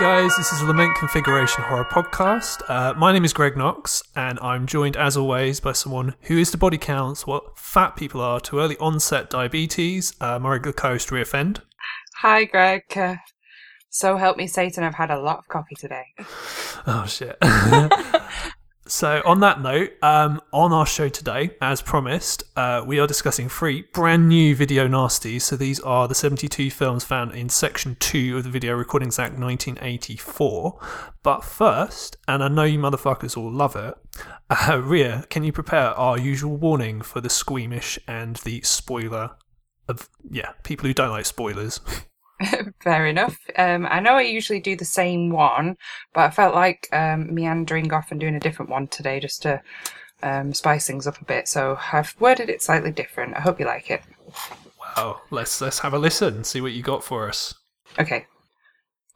guys, this is the Lament Configuration Horror Podcast. Uh, my name is Greg Knox, and I'm joined as always by someone who is to body counts what fat people are to early onset diabetes, uh, my regular co host Reoffend. Hi, Greg. Uh, so help me, Satan, I've had a lot of coffee today. Oh, shit. so, on that note, um, on our show today, as promised, uh, we are discussing three brand new video nasties. So, these are the 72 films found in Section 2 of the Video Recordings Act 1984. But first, and I know you motherfuckers all love it, uh, Ria, can you prepare our usual warning for the squeamish and the spoiler of, yeah, people who don't like spoilers? Fair enough. Um, I know I usually do the same one, but I felt like um, meandering off and doing a different one today just to um, spice things up a bit. So I've worded it slightly different. I hope you like it. Wow, let's let's have a listen, see what you got for us. Okay.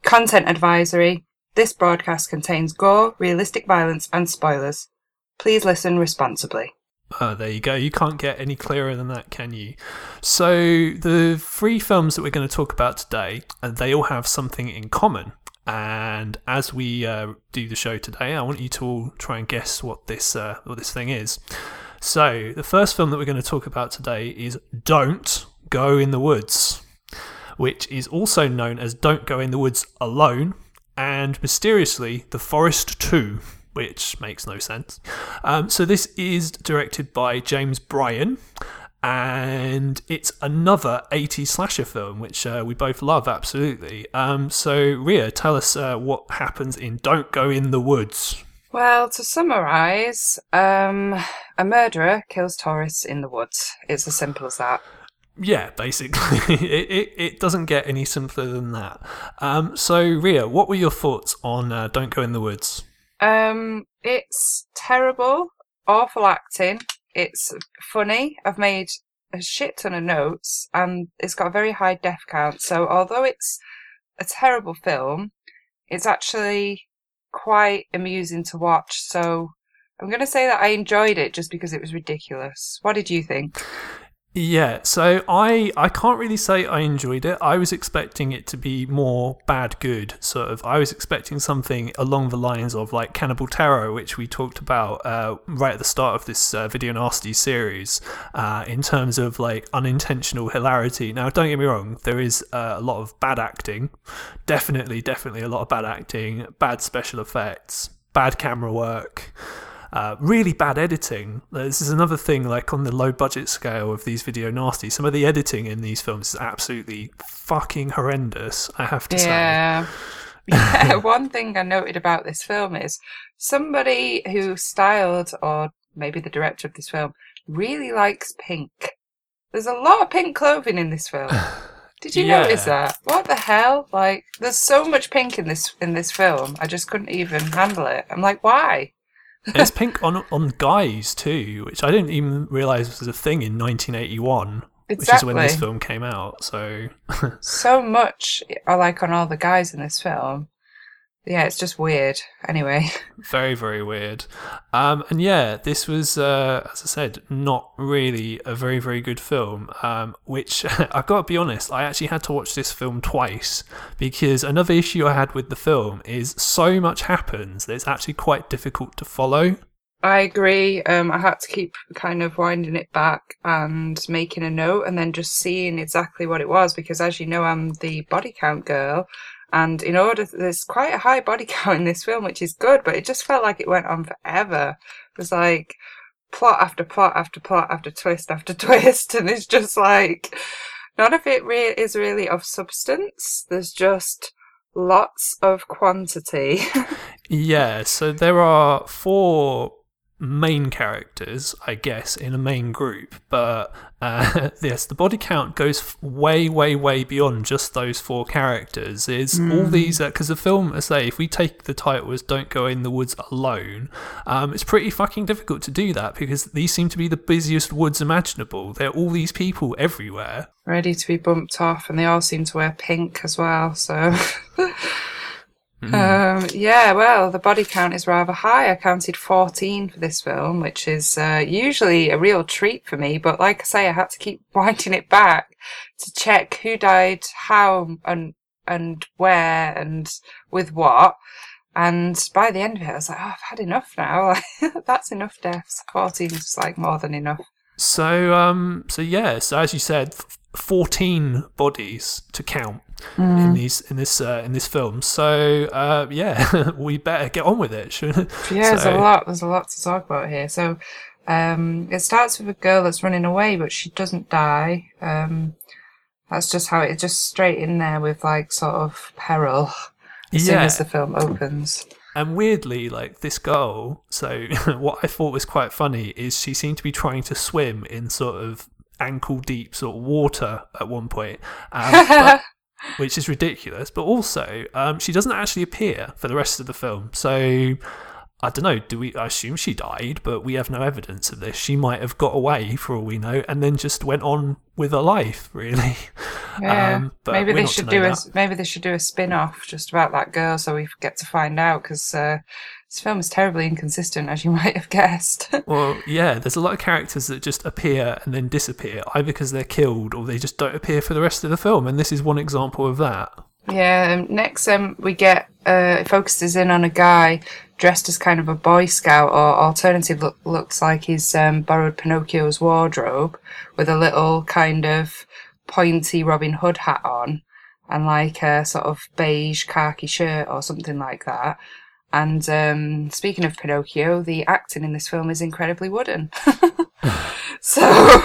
Content advisory. This broadcast contains gore, realistic violence, and spoilers. Please listen responsibly. Oh, there you go. You can't get any clearer than that, can you? So, the three films that we're going to talk about today, uh, they all have something in common. And as we uh, do the show today, I want you to all try and guess what this uh, what this thing is. So, the first film that we're going to talk about today is Don't Go in the Woods, which is also known as Don't Go in the Woods Alone, and mysteriously, The Forest 2 which makes no sense. Um, so this is directed by James Bryan, and it's another 80s slasher film, which uh, we both love absolutely. Um, so Ria, tell us uh, what happens in Don't Go in the Woods. Well, to summarise, um, a murderer kills tourists in the woods. It's as simple as that. Yeah, basically, it, it, it doesn't get any simpler than that. Um, so Ria, what were your thoughts on uh, Don't Go in the Woods? Um, it's terrible, awful acting. It's funny. I've made a shit ton of notes, and it's got a very high death count. So although it's a terrible film, it's actually quite amusing to watch. So I'm going to say that I enjoyed it just because it was ridiculous. What did you think? Yeah, so I I can't really say I enjoyed it. I was expecting it to be more bad good, sort of. I was expecting something along the lines of like Cannibal Terror, which we talked about uh, right at the start of this uh, video nasty series, uh, in terms of like unintentional hilarity. Now, don't get me wrong, there is uh, a lot of bad acting, definitely, definitely a lot of bad acting, bad special effects, bad camera work. Uh, really bad editing. This is another thing, like on the low budget scale of these video nasties. Some of the editing in these films is absolutely fucking horrendous. I have to Yeah. say. yeah, one thing I noted about this film is somebody who styled, or maybe the director of this film, really likes pink. There's a lot of pink clothing in this film. Did you Yeah. notice that? What the hell? Like, there's so much pink in this in this film. I just couldn't even handle it. I'm like, why? And it's pink on on guys too, which I didn't even realize was a thing in 1981, which is when this film came out. So So much I like on all the guys in this film. Yeah, it's just weird. Anyway. very very weird. Um, and yeah, this was uh, as I said, not really a very very good film. Um, which I've got to be honest, I actually had to watch this film twice because another issue I had with the film is so much happens that it's actually quite difficult to follow. I agree. Um, I had to keep kind of winding it back and making a note and then just seeing exactly what it was because, as you know, I'm the body count girl. And in order, there's quite a high body count in this film, which is good, but it just felt like it went on forever. It was like plot after plot after plot after twist after twist. And it's just like, none of it re- is really of substance. There's just lots of quantity. Yeah, so there are four main characters, I guess, in a main group, but uh, yes, the body count goes way, way, way beyond just those four characters. Is all these because the film, I say, if we take the title as "Don't Go in the Woods Alone," um, it's pretty fucking difficult to do that because these seem to be the busiest woods imaginable. There are all these people everywhere. ready to be bumped off, and they all seem to wear pink as well. So, um, yeah, well, the body count is rather high. I counted 14 for this film, which is uh, usually a real treat for me. But like I say, I had to keep winding it back to check who died, how, and and where and with what. And by the end of it, I was like, oh, I've had enough now. That's enough deaths. 14 is like more than enough. So, um, so yeah. So as you said, fourteen bodies to count mm. in these in this uh, in this film. So, uh, yeah, we better get on with it. yeah, so, there's a lot. There's a lot to talk about here. So, um, it starts with a girl that's running away, but she doesn't die. Um, that's just how it just straight in there with like sort of peril as yeah. soon as the film opens. And weirdly, like this girl, so what I thought was quite funny is she seemed to be trying to swim in sort of ankle deep sort of water at one point, um, which is ridiculous. But also, um, she doesn't actually appear for the rest of the film. So I don't know. Do we? I assume she died, but we have no evidence of this. She might have got away for all we know, and then just went on with her life. Really. Yeah. Um, maybe they should do that. a maybe they should do a spin off just about that girl, so we get to find out because uh, this film is terribly inconsistent, as you might have guessed. well, yeah. There's a lot of characters that just appear and then disappear, either because they're killed or they just don't appear for the rest of the film, and this is one example of that. Yeah. Um, next, um, we get uh, it focuses in on a guy dressed as kind of a Boy Scout, or alternative look, looks like he's um, borrowed Pinocchio's wardrobe with a little kind of pointy Robin Hood hat on and like a sort of beige khaki shirt or something like that. And um, speaking of Pinocchio, the acting in this film is incredibly wooden. so,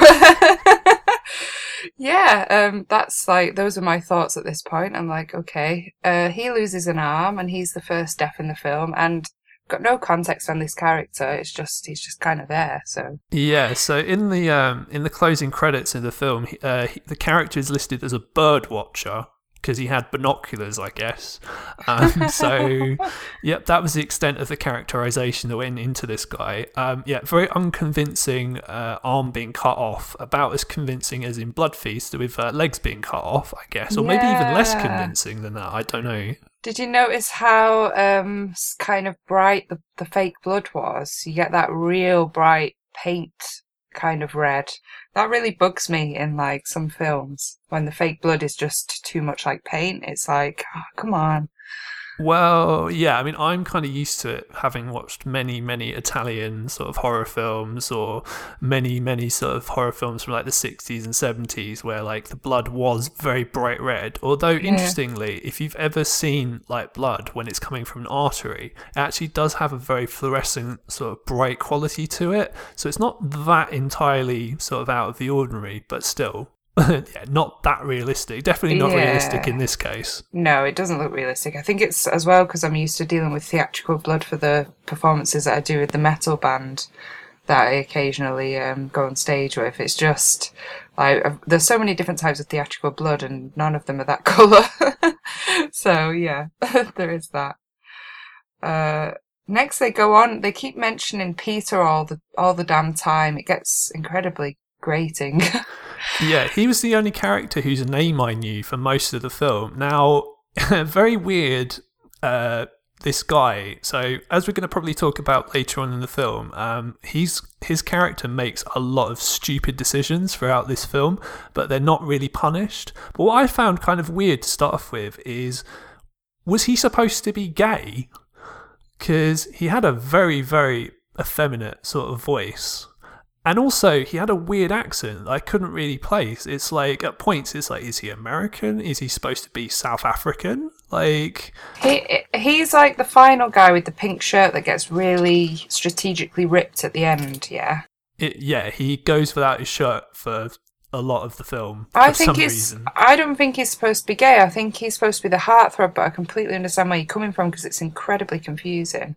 yeah, um, that's like, those are my thoughts at this point. I'm like, okay, uh, he loses an arm and he's the first deaf in the film. And got no context on this character. It's just he's just kind of there. So yeah. So in the um, in the closing credits of the film, uh, he, the character is listed as a bird watcher, because he had binoculars, I guess. Um, so, yep, that was the extent of the characterization that went into this guy. Um, yeah, very unconvincing uh, arm being cut off, about as convincing as in Blood Feast with uh, legs being cut off, I guess, or yeah. maybe even less convincing than that. I don't know. Did you notice how um, kind of bright the, the fake blood was? You get that real bright paint kind of red. That really bugs me in like some films when the fake blood is just too much like paint. It's like, oh, come on. Well, yeah, I mean, I'm kind of used to it, having watched many, many Italian sort of horror films, or many, many sort of horror films from like the 60s and 70s, where like the blood was very bright red. Although, yeah. interestingly, if you've ever seen like blood when it's coming from an artery, it actually does have a very fluorescent, sort of bright quality to it. So it's not that entirely sort of out of the ordinary, but still, yeah, not that realistic. Definitely not yeah. realistic in this case. No, it doesn't look realistic. I think it's as well because I'm used to dealing with theatrical blood for the performances that I do with the metal band that I occasionally um, go on stage with. It's just like there's so many different types of theatrical blood, and none of them are that color. so yeah, there is that. Uh, next, they go on. They keep mentioning Peter all the all the damn time. It gets incredibly grating. Yeah, he was the only character whose name I knew for most of the film. Now, very weird. Uh, this guy. So, as we're going to probably talk about later on in the film, um, he's his character makes a lot of stupid decisions throughout this film, but they're not really punished. But what I found kind of weird to start off with is, was he supposed to be gay? Because he had a very, very effeminate sort of voice. And also, he had a weird accent I couldn't really place. It's like, at points, it's like, is he American? Is he supposed to be South African? Like. He, he's like the final guy with the pink shirt that gets really strategically ripped at the end, yeah. It, yeah, he goes without his shirt for a lot of the film. I think he's. Reason. I don't think he's supposed to be gay. I think he's supposed to be the heartthrob, but I completely understand where you're coming from because it's incredibly confusing.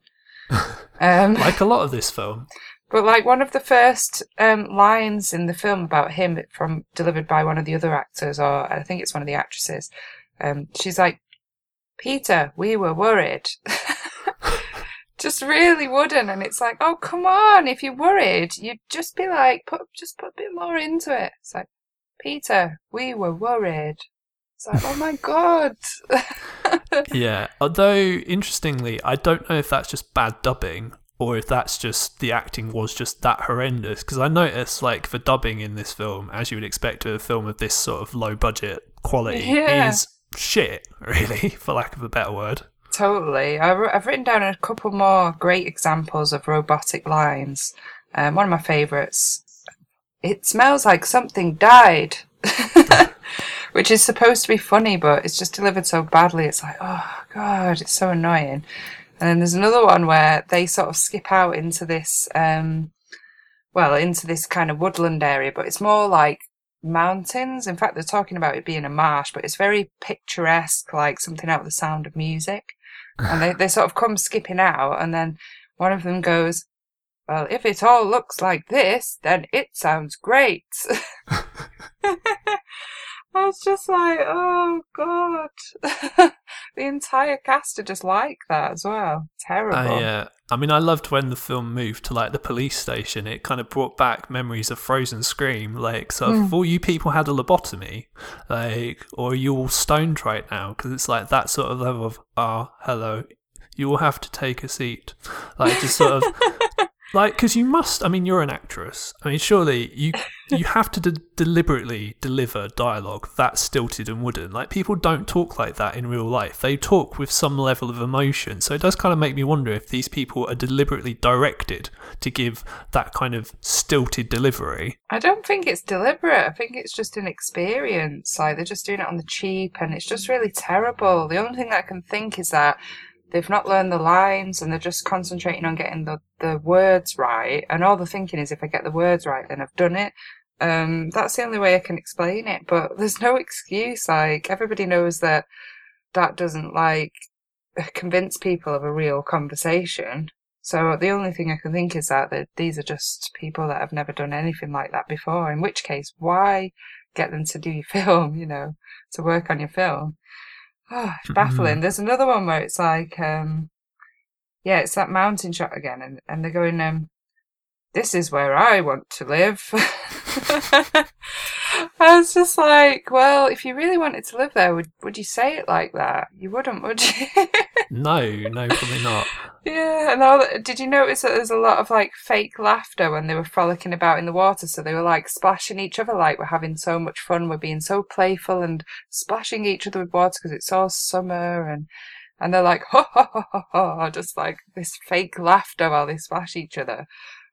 um, like a lot of this film. But like one of the first um, lines in the film about him from delivered by one of the other actors, or I think it's one of the actresses, um, she's like, "Peter, we were worried." just really wouldn't, and it's like, oh come on! If you're worried, you'd just be like, put just put a bit more into it. It's like, Peter, we were worried. It's like, oh my god. yeah. Although interestingly, I don't know if that's just bad dubbing or if that's just the acting was just that horrendous. Because I noticed, like, the dubbing in this film, as you would expect of a film of this sort of low budget quality, yeah. is shit, really, for lack of a better word. Totally. I've written down a couple more great examples of robotic lines. Um, one of my favourites. It smells like something died. Which is supposed to be funny, but it's just delivered so badly. It's like, oh god, it's so annoying. And then there's another one where they sort of skip out into this, um, well, into this kind of woodland area, but it's more like mountains. In fact, they're talking about it being a marsh, but it's very picturesque, like something out of the sound of music. and they, they sort of come skipping out, and then one of them goes, Well, if it all looks like this, then it sounds great. I was just like, oh god. the entire cast are just like that as well. Terrible. Uh, yeah. I mean, I loved when the film moved to like the police station. It kind of brought back memories of Frozen Scream. Like, so mm. if all you people had a lobotomy, like, or you all stoned right now, because it's like that sort of level of, ah, oh, hello, you will have to take a seat. Like, just sort of like because you must i mean you're an actress. I mean surely you you have to de- deliberately deliver dialogue that's stilted and wooden. Like people don't talk like that in real life. They talk with some level of emotion. So it does kind of make me wonder if these people are deliberately directed to give that kind of stilted delivery. I don't think it's deliberate. I think it's just an experience. Like they're just doing it on the cheap and it's just really terrible. The only thing i can think is that they've not learned the lines and they're just concentrating on getting the, the words right. And all the thinking is if I get the words right, then I've done it. Um, that's the only way I can explain it, but there's no excuse. Like, everybody knows that that doesn't, like, convince people of a real conversation. So the only thing I can think is that, that these are just people that have never done anything like that before, in which case, why get them to do your film, you know, to work on your film? Oh, it's baffling. Mm-hmm. There's another one where it's like, um, yeah, it's that mountain shot again, and, and they're going, um, this is where I want to live. I was just like, well, if you really wanted to live there, would would you say it like that? You wouldn't, would you? no, no, probably not. Yeah, and all, did you notice that there's a lot of like fake laughter when they were frolicking about in the water? So they were like splashing each other, like we're having so much fun, we're being so playful and splashing each other with water because it's all summer and and they're like ha ha ha ha ha, just like this fake laughter while they splash each other.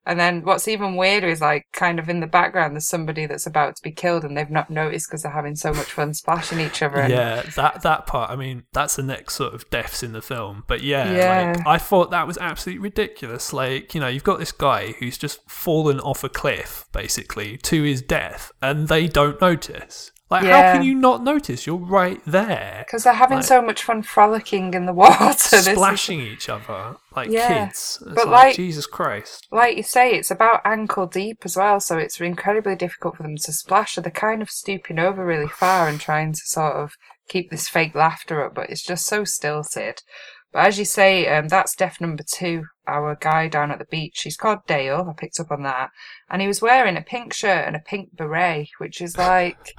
And then what's even weirder is like kind of in the background, there's somebody that's about to be killed and they've not noticed because they're having so much fun splashing each other. And... Yeah, that that part. I mean, that's the next sort of deaths in the film. But yeah, yeah. Like, I thought that was absolutely ridiculous. Like you know, you've got this guy who's just fallen off a cliff basically to his death, and they don't notice. Like, yeah. how can you not notice? You're right there. Because they're having like, so much fun frolicking in the water, splashing is... each other like yeah. kids. It's but like, like, Jesus Christ, like you say, it's about ankle deep as well, so it's incredibly difficult for them to splash. So they're kind of stooping over really far and trying to sort of keep this fake laughter up, but it's just so stilted. But as you say, um, that's death number two. Our guy down at the beach. He's called Dale. I picked up on that, and he was wearing a pink shirt and a pink beret, which is like.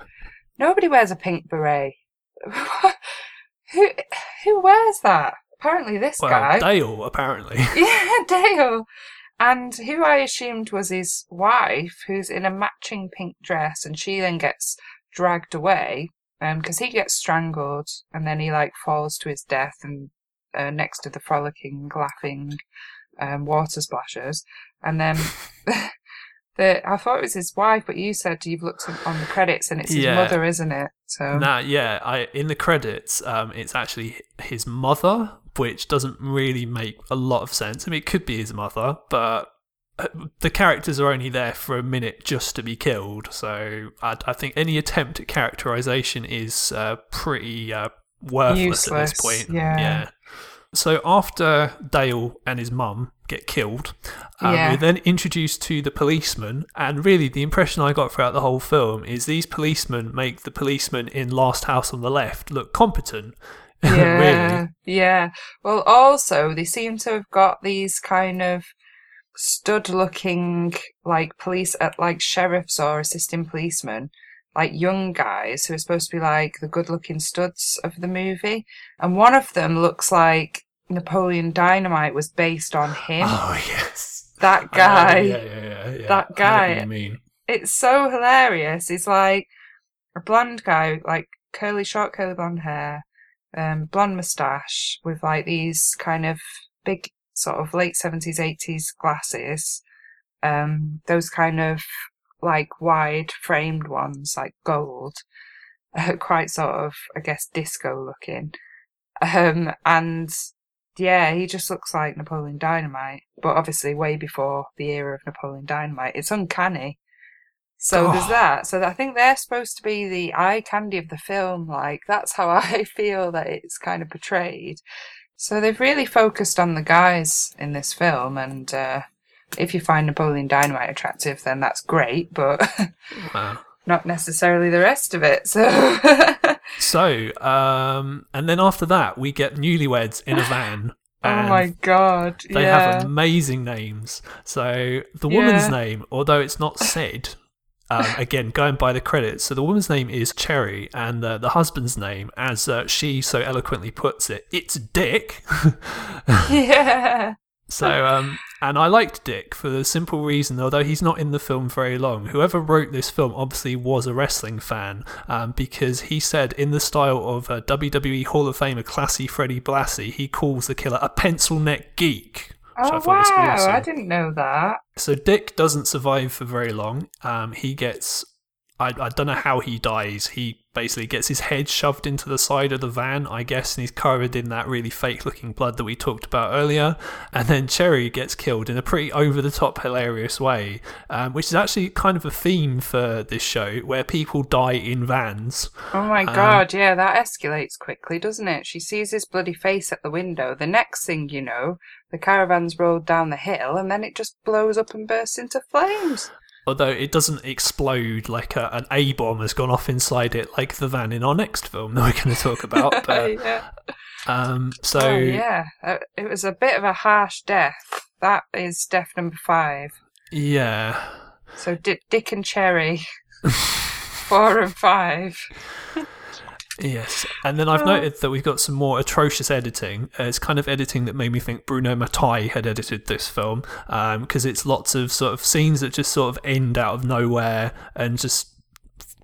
Nobody wears a pink beret. who who wears that? Apparently, this well, guy. Dale, apparently. yeah, Dale. And who I assumed was his wife, who's in a matching pink dress, and she then gets dragged away because um, he gets strangled, and then he like falls to his death, and uh, next to the frolicking, laughing um, water splashers, and then that I thought it was his wife, but you said you've looked on the credits and it's his yeah. mother, isn't it? So nah, yeah, I in the credits, um, it's actually his mother, which doesn't really make a lot of sense. I mean, it could be his mother, but uh, the characters are only there for a minute just to be killed. So I, I think any attempt at characterization is uh, pretty uh, worthless Useless. at this point. Yeah. yeah. So after Dale and his mum get killed, um, yeah. we're then introduced to the policeman. And really, the impression I got throughout the whole film is these policemen make the policeman in Last House on the Left look competent. Yeah, really. yeah. Well, also they seem to have got these kind of stud-looking like police, at uh, like sheriffs or assistant policemen like young guys who are supposed to be like the good looking studs of the movie. And one of them looks like Napoleon Dynamite was based on him. Oh, yes. That guy. yeah, yeah, yeah, yeah, That guy. I mean. It's so hilarious. He's like a blonde guy, like curly, short, curly blonde hair, um, blonde moustache with like these kind of big, sort of late seventies, eighties glasses. Um, those kind of like wide framed ones, like gold, uh, quite sort of, I guess, disco looking. Um, and yeah, he just looks like Napoleon Dynamite, but obviously way before the era of Napoleon Dynamite. It's uncanny. So Oh. there's that. So I think they're supposed to be the eye candy of the film. Like that's how I feel that it's kind of portrayed. So they've really focused on the guys in this film, and uh, if you find Napoleon Dynamite attractive, then that's great, but Wow. Not necessarily the rest of it. So So, um, and then after that, we get newlyweds in a van. Oh my god! They yeah. have amazing names. So the woman's Yeah. name, although it's not said, um, again going by the credits. So the woman's name is Cherry, and uh, the husband's name, as uh, she so eloquently puts it, it's Dick. yeah. So, um, and I liked Dick for the simple reason, although he's not in the film very long. Whoever wrote this film obviously was a wrestling fan, um, because he said in the style of uh, WWE Hall of Famer Classy Freddie Blassie, he calls the killer a pencil neck geek. I Oh was wow! awesome. I didn't know that. So Dick doesn't survive for very long. Um, he gets. I, I don't know how he dies. He basically gets his head shoved into the side of the van, I guess, and he's covered in that really fake looking blood that we talked about earlier. And then Cherry gets killed in a pretty over the top, hilarious way, um, which is actually kind of a theme for this show where people die in vans. Oh my Um, god! Yeah, that escalates quickly, doesn't it? She sees his bloody face at the window. The next thing you know, the caravan's rolled down the hill, and then it just blows up and bursts into flames. Although it doesn't explode like a, an A bomb has gone off inside it, like the van in our next film that we're going to talk about. But, yeah. um, so oh yeah, Uh, it was a bit of a harsh death. That is death number five. yeah. So Di- Dick and Cherry, four and five. Yes, and then I've Oh. noted that we've got some more atrocious editing. Uh, it's kind of editing that made me think Bruno Mattei had edited this film because it's lots of sort of scenes that just sort of end out of nowhere and just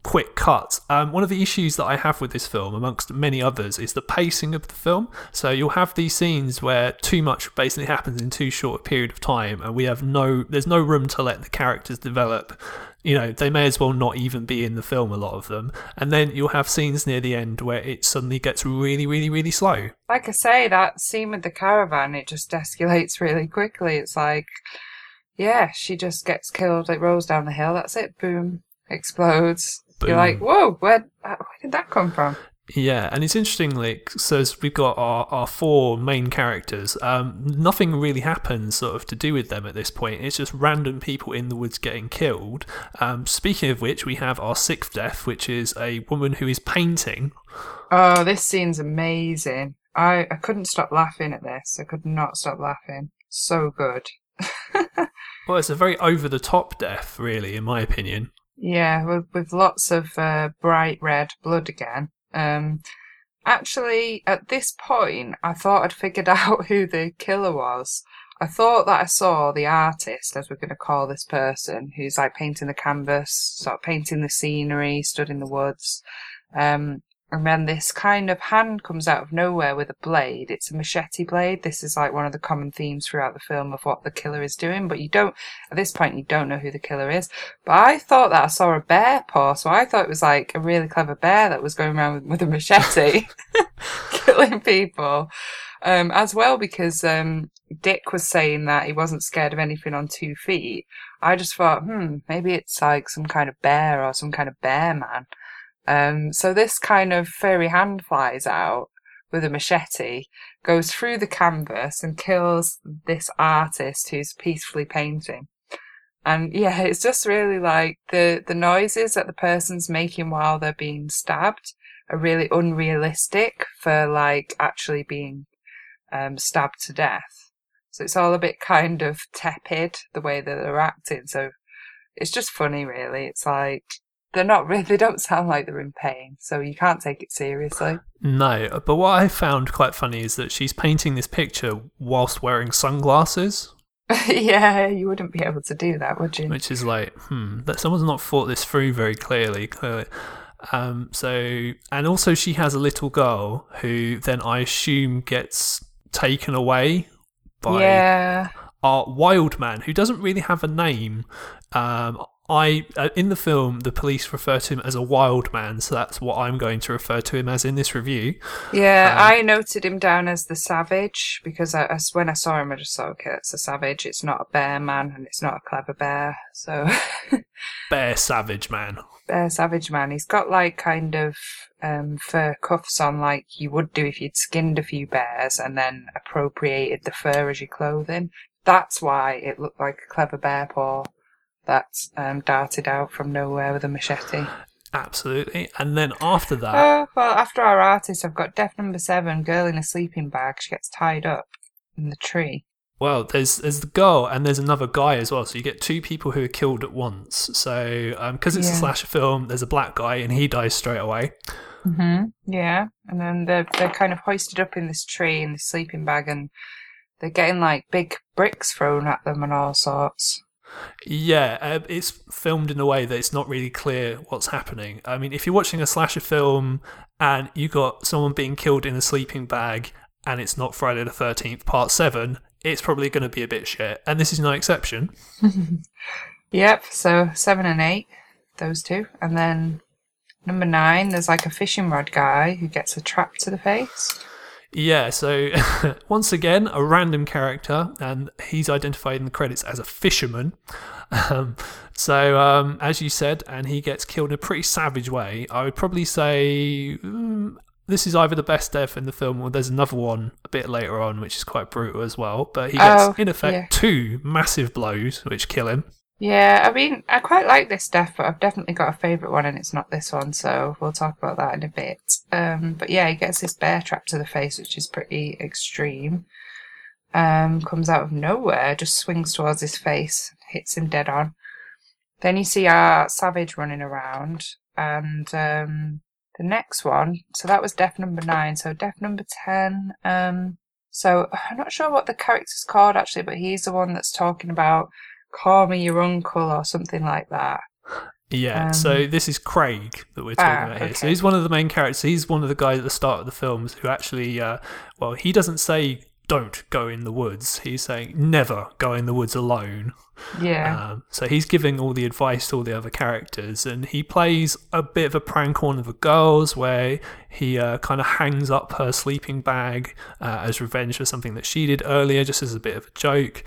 quick cuts. Um, one of the issues that I have with this film, amongst many others, is the pacing of the film. So you'll have these scenes where too much basically happens in too short a period of time, and we have no, there's no room to let the characters develop. You know, they may as well not even be in the film, a lot of them. And then you'll have scenes near the end where it suddenly gets really, really, really slow. Like I say, that scene with the caravan, it just escalates really quickly. It's like, yeah, she just gets killed. It rolls down the hill. That's it. Boom. Explodes. You're like, whoa, where, where did that come from? Yeah, and it's interesting, like, so we've got our, our four main characters, um, nothing really happens sort of to do with them at this point. It's just random people in the woods getting killed. Um, speaking of which, we have our sixth death, which is a woman who is painting. Oh, this scene's amazing. I, I couldn't stop laughing at this. I could not stop laughing. So good. Well, it's a very over the top death, really, in my opinion. Yeah, with, with lots of uh, bright red blood again. Um, actually, at this point, I thought I'd figured out who the killer was. I thought that I saw the artist, as we're going to call this person, who's like painting the canvas, sort of painting the scenery, stood in the woods. Um, and then this kind of hand comes out of nowhere with a blade. It's a machete blade. This is like one of the common themes throughout the film of what the killer is doing, but you don't, at this point, you don't know who the killer is. But I thought that I saw a bear paw, so I thought it was like a really clever bear that was going around with, with a machete, killing people. Um, as well because um, Dick was saying that he wasn't scared of anything on two feet. I just thought, hmm, maybe it's like some kind of bear or some kind of bear man. Um, so this kind of furry hand flies out with a machete, goes through the canvas and kills this artist who's peacefully painting. And yeah, it's just really like the, the noises that the person's making while they're being stabbed are really unrealistic for like actually being um, stabbed to death. So it's all a bit kind of tepid the way that they're acting. So it's just funny, really. It's like they're not really, they don't sound like they're in pain. So you can't take it seriously. No, but what I found quite funny is that she's painting this picture whilst wearing sunglasses, yeah, you wouldn't be able to do that, would you? which is like, hmm, that someone's not thought this through very clearly. Clearly. Um, so, and also she has a little girl who then I assume gets taken away by yeah. our wild man, who doesn't really have a name. Um, I uh, in the film the police refer to him as a wild man, so that's what I'm going to refer to him as in this review. Yeah, Um, I noted him down as the savage because I, I- when I saw him, I just thought, okay, it's a savage. It's not a bear man, and it's not a clever bear. So, Bear Savage Man. bear savage man. He's got like kind of um, fur cuffs on, like you would do if you'd skinned a few bears and then appropriated the fur as your clothing. That's why it looked like a clever bear paw that um, darted out from nowhere with a machete. Absolutely. And then after that, Oh, well, after our artist, I've got death number seven, girl in a sleeping bag. She gets tied up in the tree. well, there's there's the girl and there's another guy as well. So you get two people who are killed at once. So because it's a Yeah. slasher film, there's a black guy and he dies straight away. Mm-hmm. Yeah, and then they're they're kind of hoisted up in this tree in the sleeping bag, and they're getting like big bricks thrown at them and all sorts. Yeah, uh, it's filmed in a way that it's not really clear what's happening. I mean, if you're watching a slasher film and you got someone being killed in a sleeping bag and it's not Friday the 13th, part 7, it's probably going to be a bit shit. And this is no exception. Yep. So seven and eight, those two, and then number nine, there's like a fishing rod guy who gets a trap to the face. Yeah, so once again, a random character, and he's identified in the credits as a fisherman. Um, so, um, as you said, and he gets killed in a pretty savage way. I would probably say mm, this is either the best death in the film, or there's another one a bit later on, which is quite brutal as well. But he gets, Oh, in effect, yeah. two massive blows, which kill him. Yeah, I mean, I quite like this death, but I've definitely got a favourite one, and it's not this one, so we'll talk about that in a bit. Um, but yeah, he gets this bear trap to the face, which is pretty extreme. Um, comes out of nowhere, just swings towards his face, hits him dead on. Then you see our savage running around, and um, the next one. So that was death number nine. So death number ten. Um, so I'm not sure what the character's called actually, but he's the one that's talking about call me your uncle or something like that. Yeah, Um, so this is Craig that we're talking ah, about here. So he's one of the main characters. He's one of the guys at the start of the films who actually, uh, well, he doesn't say don't go in the woods. He's saying never go in the woods alone. Yeah. Um, so he's giving all the advice to all the other characters, and he plays a bit of a prank on one of the girls where he uh, kind of hangs up her sleeping bag uh, as revenge for something that she did earlier, just as a bit of a joke.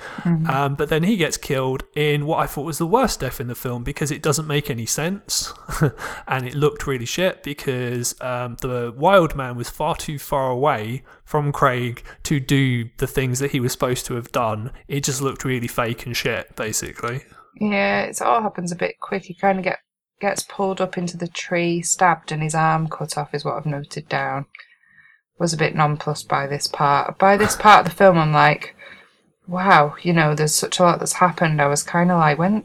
Um, but then he gets killed in what I thought was the worst death in the film because it doesn't make any sense, and it looked really shit because um, the wild man was far too far away from Craig to do the things that he was supposed to have done. It just looked really fake and shit, basically. Yeah, it all happens a bit quick. He kind of get gets pulled up into the tree, stabbed, and his arm cut off. Is what I've noted down. Was a bit nonplussed by this part. By this part of the film, I'm like, wow, you know, there's such a lot that's happened. I was kind of like, when,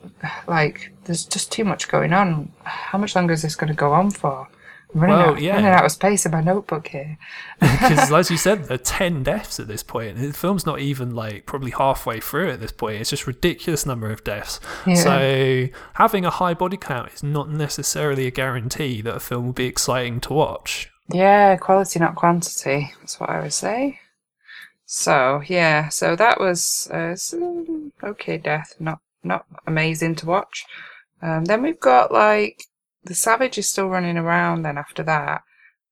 like, there's just too much going on. How much longer is this going to go on for? Running, Well, out, yeah. running out of space in my notebook here. Because, as you said, there are 10 deaths at this point. The film's not even like probably halfway through at this point. It's just ridiculous number of deaths. Yeah. So, having a high body count is not necessarily a guarantee that a film will be exciting to watch. Yeah, quality, not quantity. That's what I would say. So yeah, so that was uh, okay. Death, not not amazing to watch. Um, then we've got like the savage is still running around. Then after that,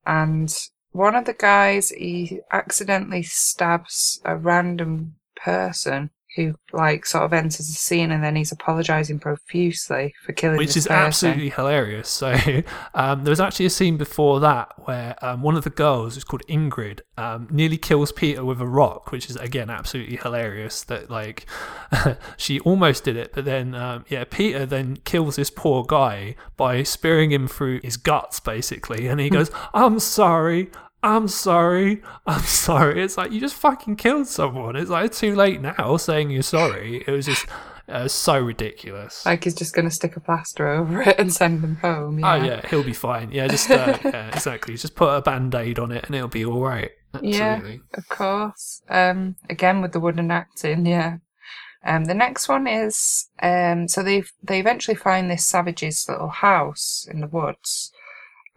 and one of the guys he accidentally stabs a random person who like sort of enters the scene, and then he's apologising profusely for killing Which is person. absolutely hilarious. So, um, there was actually a scene before that where um, one of the girls, who's called Ingrid, um, nearly kills Peter with a rock, which is again absolutely hilarious. That like she almost did it, but then um, yeah, Peter then kills this poor guy by spearing him through his guts, basically, and he goes, "I'm sorry." I'm sorry. I'm sorry. It's like you just fucking killed someone. It's like it's too late now saying you're sorry. It was just uh, so ridiculous. Like he's just going to stick a plaster over it and send them home. Yeah. Oh yeah, he'll be fine. Yeah, just uh, yeah, exactly. Just put a band-aid on it and it'll be all right. Yeah. Of course. Um, again with the wooden acting, yeah. Um, the next one is um, so they they eventually find this savage's little house in the woods,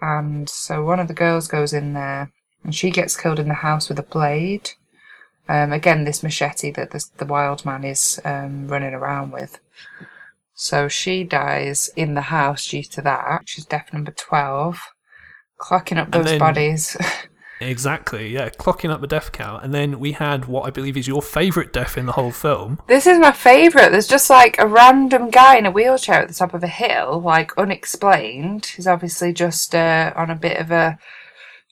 and so one of the girls goes in there, and she gets killed in the house with a blade. Um, again, this machete that the, the wild man is um, running around with. So she dies in the house due to that. She's death number 12. Clocking up those then- bodies. Exactly, yeah, clocking up the death count. And then we had what I believe is your favourite death in the whole film. this is my favourite. There's just like a random guy in a wheelchair at the top of a hill, like unexplained. He's obviously just uh, on a bit of a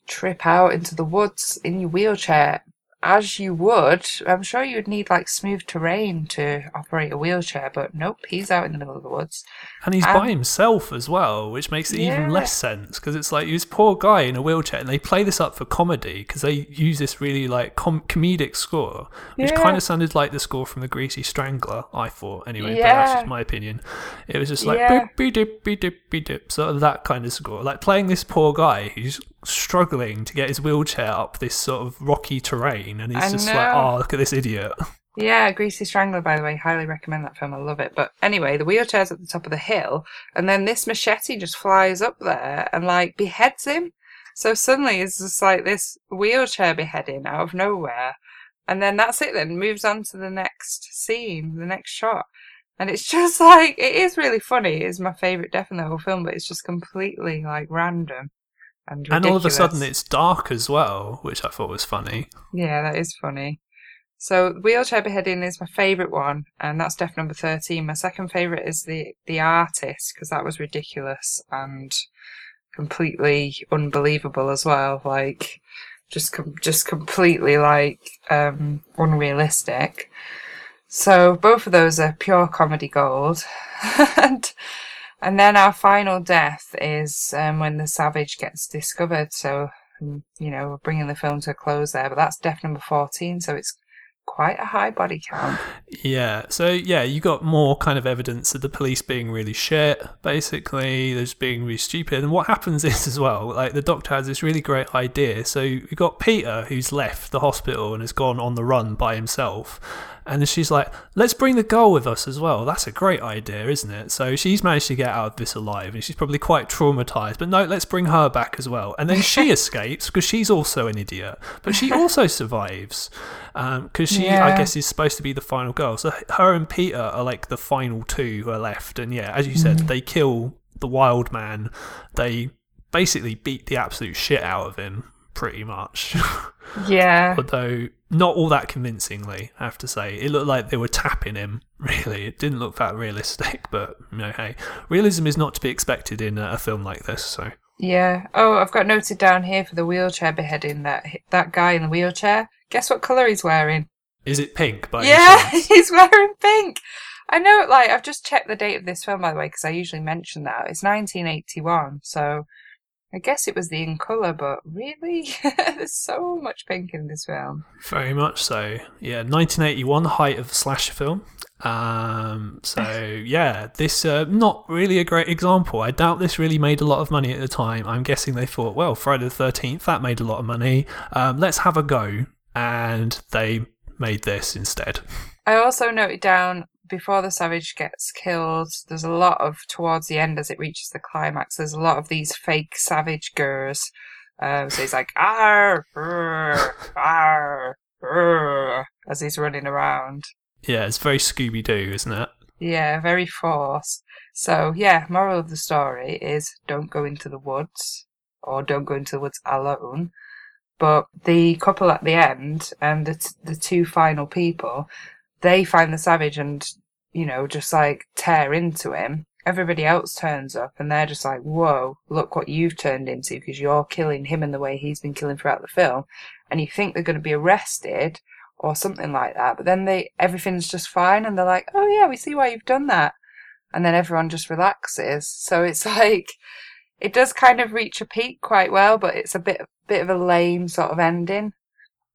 trip out into the woods in your wheelchair. As you would, I'm sure you would need like smooth terrain to operate a wheelchair, but nope, he's out in the middle of the woods. And he's Um, by himself as well, which makes it Yeah. even less sense because it's like this poor guy in a wheelchair, and they play this up for comedy because they use this really like com- comedic score, which Yeah. kind of sounded like the score from the Greasy Strangler. I thought anyway, but Yeah. that's just my opinion. It was just like Yeah. boopy dippy dippy dip, sort of that kind of score, like playing this poor guy who's struggling to get his wheelchair up this sort of rocky terrain, and he's I just like, oh, look at this idiot. Yeah, Greasy Strangler, by the way, highly recommend that film. I love it. But anyway, the wheelchair's at the top of the hill, and then this machete just flies up there and like beheads him. So suddenly it's just like this wheelchair beheading out of nowhere. And then that's it then, moves on to the next scene, the next shot. And it's just like, it is really funny. It is my favourite death in the whole film, but it's just completely like random and ridiculous. And all of a sudden, it's dark as well, which I thought was funny. Yeah, that is funny. So wheelchair beheading is my favourite one, and that's death number thirteen. My second favourite is the the artist because that was ridiculous and completely unbelievable as well. Like just com- just completely like um, unrealistic. So both of those are pure comedy gold, and and then our final death is um, when the savage gets discovered. So um, you know we're bringing the film to a close there, but that's death number fourteen. So it's quite a high body count. Yeah, so yeah, you got more kind of evidence of the police being really shit, basically, there's being really stupid. And what happens is as well, like the doctor has this really great idea. So you got Peter who's left the hospital and has gone on the run by himself. And she's like, let's bring the girl with us as well. That's a great idea, isn't it? So she's managed to get out of this alive and she's probably quite traumatized. But no, let's bring her back as well. And then she escapes because she's also an idiot. But she also survives um, because she, I guess, is supposed to be the final girl. So her and Peter are like the final two who are left. And yeah, as you said, mm. they kill the wild man. They basically beat the absolute shit out of him, pretty much. Yeah, Although not all that convincingly, I have to say. It looked like they were tapping him. Really, it didn't look that realistic. But you know, hey, realism is not to be expected in a, a film like this. So yeah. Oh, I've got noted down here for the wheelchair beheading that that guy in the wheelchair. Guess what colour he's wearing? is it pink? By Yeah, he's wearing pink. I know, like, I've just checked the date of this film, by the way, because I usually mention that. It's 1981, so I guess it was the in colour, but really? There's so much pink in this film. Very much so. Yeah, 1981, height of slasher film. Um, so yeah, this uh, not really a great example. I doubt this really made a lot of money at the time. I'm guessing they thought, well, Friday the Thirteenth that made a lot of money. Um, let's have a go, and they made this instead. I also noted down before the savage gets killed, there's a lot of, towards the end as it reaches the climax, there's a lot of these fake savage gurs. Um, so he's like, brr, arr, brr, as he's running around. Yeah, it's very Scooby Doo, isn't it? Yeah, very forced. So, yeah, moral of the story is don't go into the woods or don't go into the woods alone. But the couple at the end and the, t- the two final people, they find the savage and, you know, just like tear into him. Everybody else turns up and they're just like, whoa, look what you've turned into because you're killing him in the way he's been killing throughout the film. And you think they're going to be arrested or something like that. But then they everything's just fine, and they're like, "Oh yeah, we see why you've done that," and then everyone just relaxes. So it's like it does kind of reach a peak quite well, but it's a bit bit of a lame sort of ending.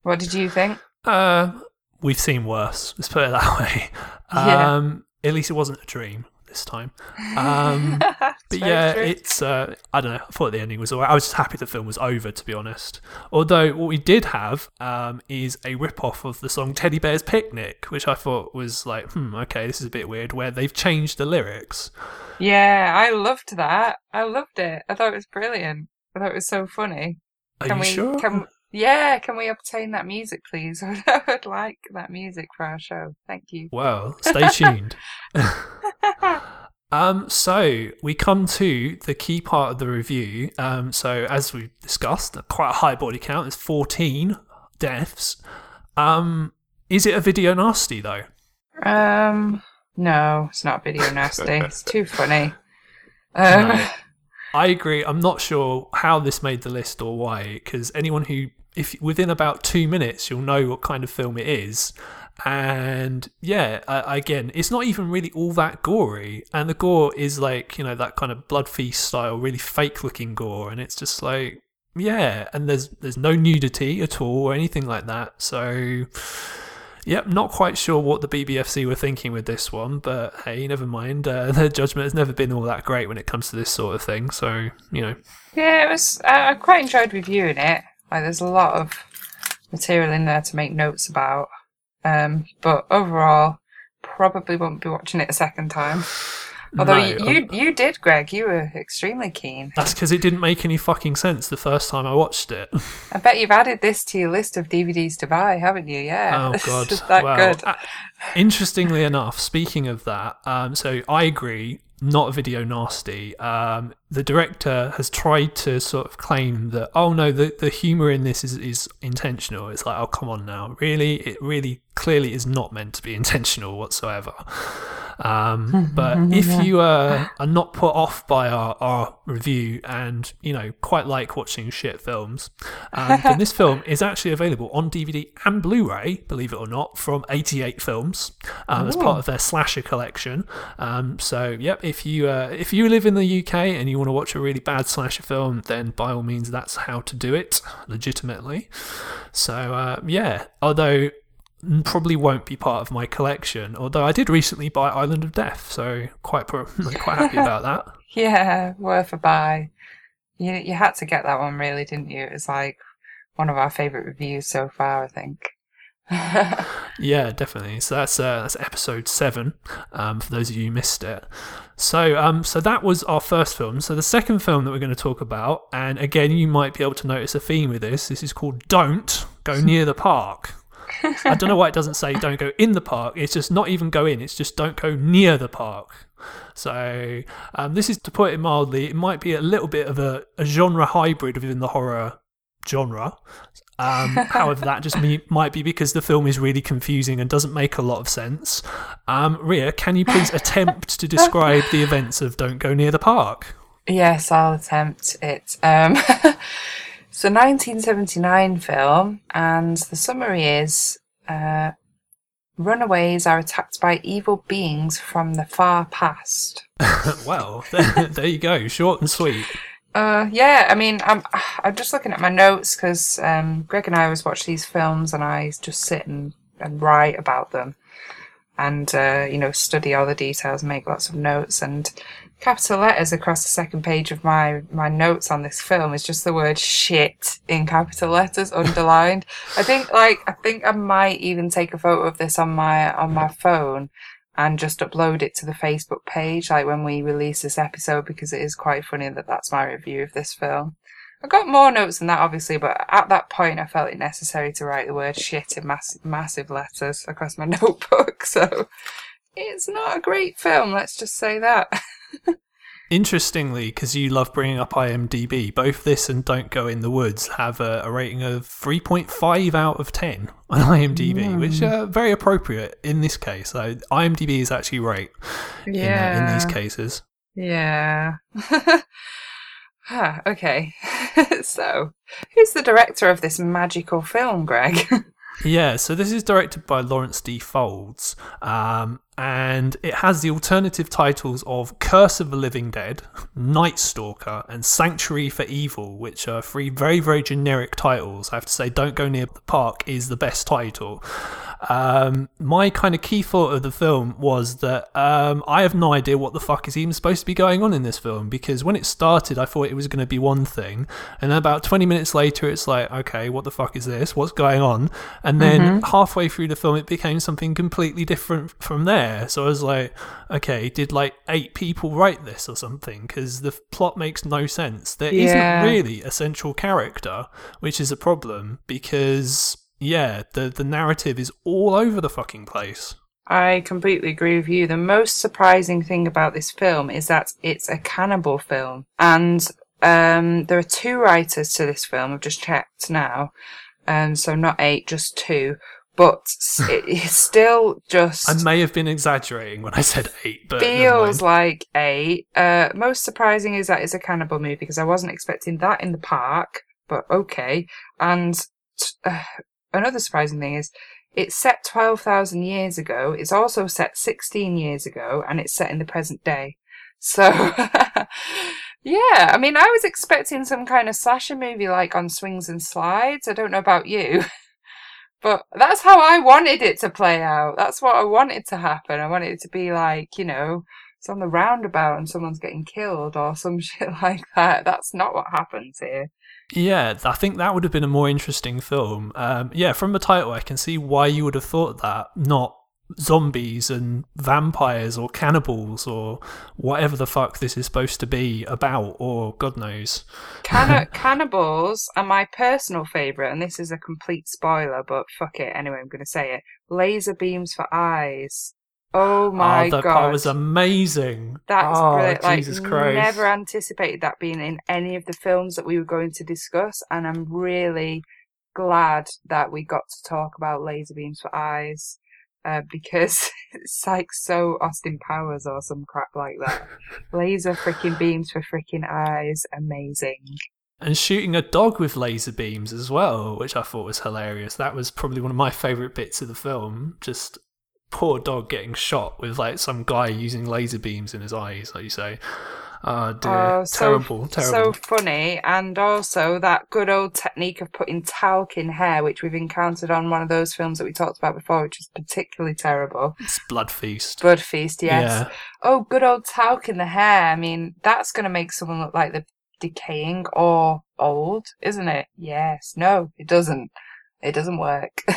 What did you think? Uh, we've seen worse. Let's put it that way. Yeah. Um, at least it wasn't a dream this time. Um, But yeah, true. it's uh, I don't know. I thought the ending was alright. I was just happy the film was over, to be honest. Although what we did have um, is a rip off of the song "Teddy Bear's Picnic," which I thought was like, hmm, okay, this is a bit weird. Where they've changed the lyrics. yeah, I loved that. I loved it. I thought it was brilliant. I thought it was so funny. Are Can you we? sure? Can yeah? Can we obtain that music, please? I would like that music for our show. Thank you. Well, stay tuned. Um, so we come to the key part of the review. Um, so as we discussed, quite a high body count. It's fourteen deaths. Um, is it a video nasty though? Um, no, it's not video nasty. it's too funny. Um, No. I agree. I'm not sure how this made the list or why, because anyone who, if within about two minutes, you'll know what kind of film it is. And yeah, uh, again, it's not even really all that gory, and the gore is like you know that kind of blood feast style, really fake looking gore, and it's just like yeah, and there's there's no nudity at all or anything like that. So Yep, not quite sure what the BBFC were thinking with this one, but hey, never mind. Uh, their judgment has never been all that great when it comes to this sort of thing. So, you know, yeah, it was. I I quite enjoyed reviewing it. Like, there's a lot of material in there to make notes about. Um, but overall, probably won't be watching it a second time. Although no, you, um, you you did, Greg. You were extremely keen. that's because it didn't make any fucking sense the first time I watched it. I bet you've added this to your list of DVDs to buy, haven't you? Yeah. Oh god, that well, good. uh, interestingly enough, speaking of that, um, so I agree, not video nasty. Um, the director has tried to sort of claim that, oh no, the the humor in this is is intentional. It's like, oh come on now, really, it really clearly is not meant to be intentional whatsoever. Um, but if you uh, are not put off by our, our review and you know quite like watching shit films, um, then this film is actually available on DVD and Blu-ray, believe it or not, from 88 Films um, as part of their slasher collection. Um, so yep, if you uh, if you live in the UK and you want to watch a really bad slasher film, then by all means that's how to do it legitimately. So uh, yeah, although probably won't be part of my collection. Although I did recently buy Island of Death, so quite pro- quite happy about that. Yeah, worth a buy. You you had to get that one, really, didn't you? It was like one of our favourite reviews so far, I think. Yeah, definitely. So that's uh, that's episode seven. Um, for those of you who missed it. So um, so that was our first film. So the second film that we're going to talk about, and again, you might be able to notice a theme with this. This is called "Don't Go Near the Park." I don't know why it doesn't say "Don't go in the park." It's just not even go in. It's just "Don't go near the park." So um, this is to put it mildly. It might be a little bit of a, a genre hybrid within the horror genre. Um, however, that just me, might be because the film is really confusing and doesn't make a lot of sense. Um, Ria, can you please attempt to describe the events of Don't Go Near the Park? Yes, I'll attempt it. Um, it's a 1979 film, and the summary is uh, runaways are attacked by evil beings from the far past. well, there, there you go, short and sweet. Uh, yeah, I mean, I'm I'm just looking at my notes because um, Greg and I always watch these films, and I just sit and, and write about them, and uh, you know, study all the details, make lots of notes, and capital letters across the second page of my my notes on this film is just the word shit in capital letters underlined. I think like I think I might even take a photo of this on my on my phone and just upload it to the Facebook page, like when we release this episode, because it is quite funny that that's my review of this film. I got more notes than that, obviously, but at that point, I felt it necessary to write the word shit in mass- massive letters across my notebook. So it's not a great film, let's just say that. Interestingly, because you love bringing up IMDb, both this and Don't Go in the Woods have a, a rating of 3.5 out of 10 on IMDb, which are very appropriate in this case. So IMDb is actually right in, uh, in these cases. Yeah. ah, okay. so, who's the director of this magical film, Greg? Yeah, so this is directed by Lawrence D. Folds, um, and it has the alternative titles of Curse of the Living Dead, Night Stalker, and Sanctuary for Evil, which are three very, very generic titles. I have to say, Don't Go Near the Park is the best title. Um, my kind of key thought of the film was that um, I have no idea what the fuck is even supposed to be going on in this film because when it started, I thought it was going to be one thing, and then about 20 minutes later, it's like, okay, what the fuck is this? What's going on? And then halfway through the film, it became something completely different from there. Care. So I was like, okay, did like eight people write this or something? Because the plot makes no sense. There Yeah. not really a central character, which is a problem because yeah, the the narrative is all over the fucking place. I completely agree with you. The most surprising thing about this film is that it's a cannibal film. And um, there are two writers to this film. I've just checked now. Um, so not eight, just two. But s- it is still just I may have been exaggerating when I said eight, but feels like eight. Uh, most surprising is that it's a cannibal movie because I wasn't expecting that in the park, but okay. And uh, another surprising thing is it's set 12,000 years ago. It's also set 16 years ago and it's set in the present day. So, yeah, I mean, I was expecting some kind of slasher movie like on swings and slides. I don't know about you. But that's how I wanted it to play out. That's what I wanted to happen. I wanted it to be like, you know, it's on the roundabout and someone's getting killed or some shit like that. That's not what happens here. Yeah, I think that would have been a more interesting film. Um, yeah, from the title, I can see why you would have thought that, not zombies and vampires or cannibals or whatever the fuck this is supposed to be about, or God knows. Canna- cannibals are my personal favourite, and this is a complete spoiler, but fuck it. Anyway, I'm going to say it. Laser beams for eyes. Oh ah, my oh, that god. part was amazing. That's oh, brilliant. Like, Jesus Christ. never anticipated that being in any of the films that we were going to discuss, and I'm really glad that we got to talk about laser beams for eyes. Uh, because it's like so Austin Powers or some crap like that. laser freaking beams for freaking eyes, amazing. and shooting a dog with laser beams as well, which I thought was hilarious. That was probably one of my favourite bits of the film. Just poor dog getting shot with like some guy using laser beams in his eyes, like you say. Oh dear, Oh, so- terrible, terrible. So funny, and also that good old technique of putting talc in hair, which we've encountered on one of those films that we talked about before, which is particularly terrible. it's blood feast. Blood Feast, yes. Yeah, Oh, good old talc in the hair. I mean, that's going to make someone look like they're decaying or old, isn't it? Yes. No, it doesn't. It doesn't work.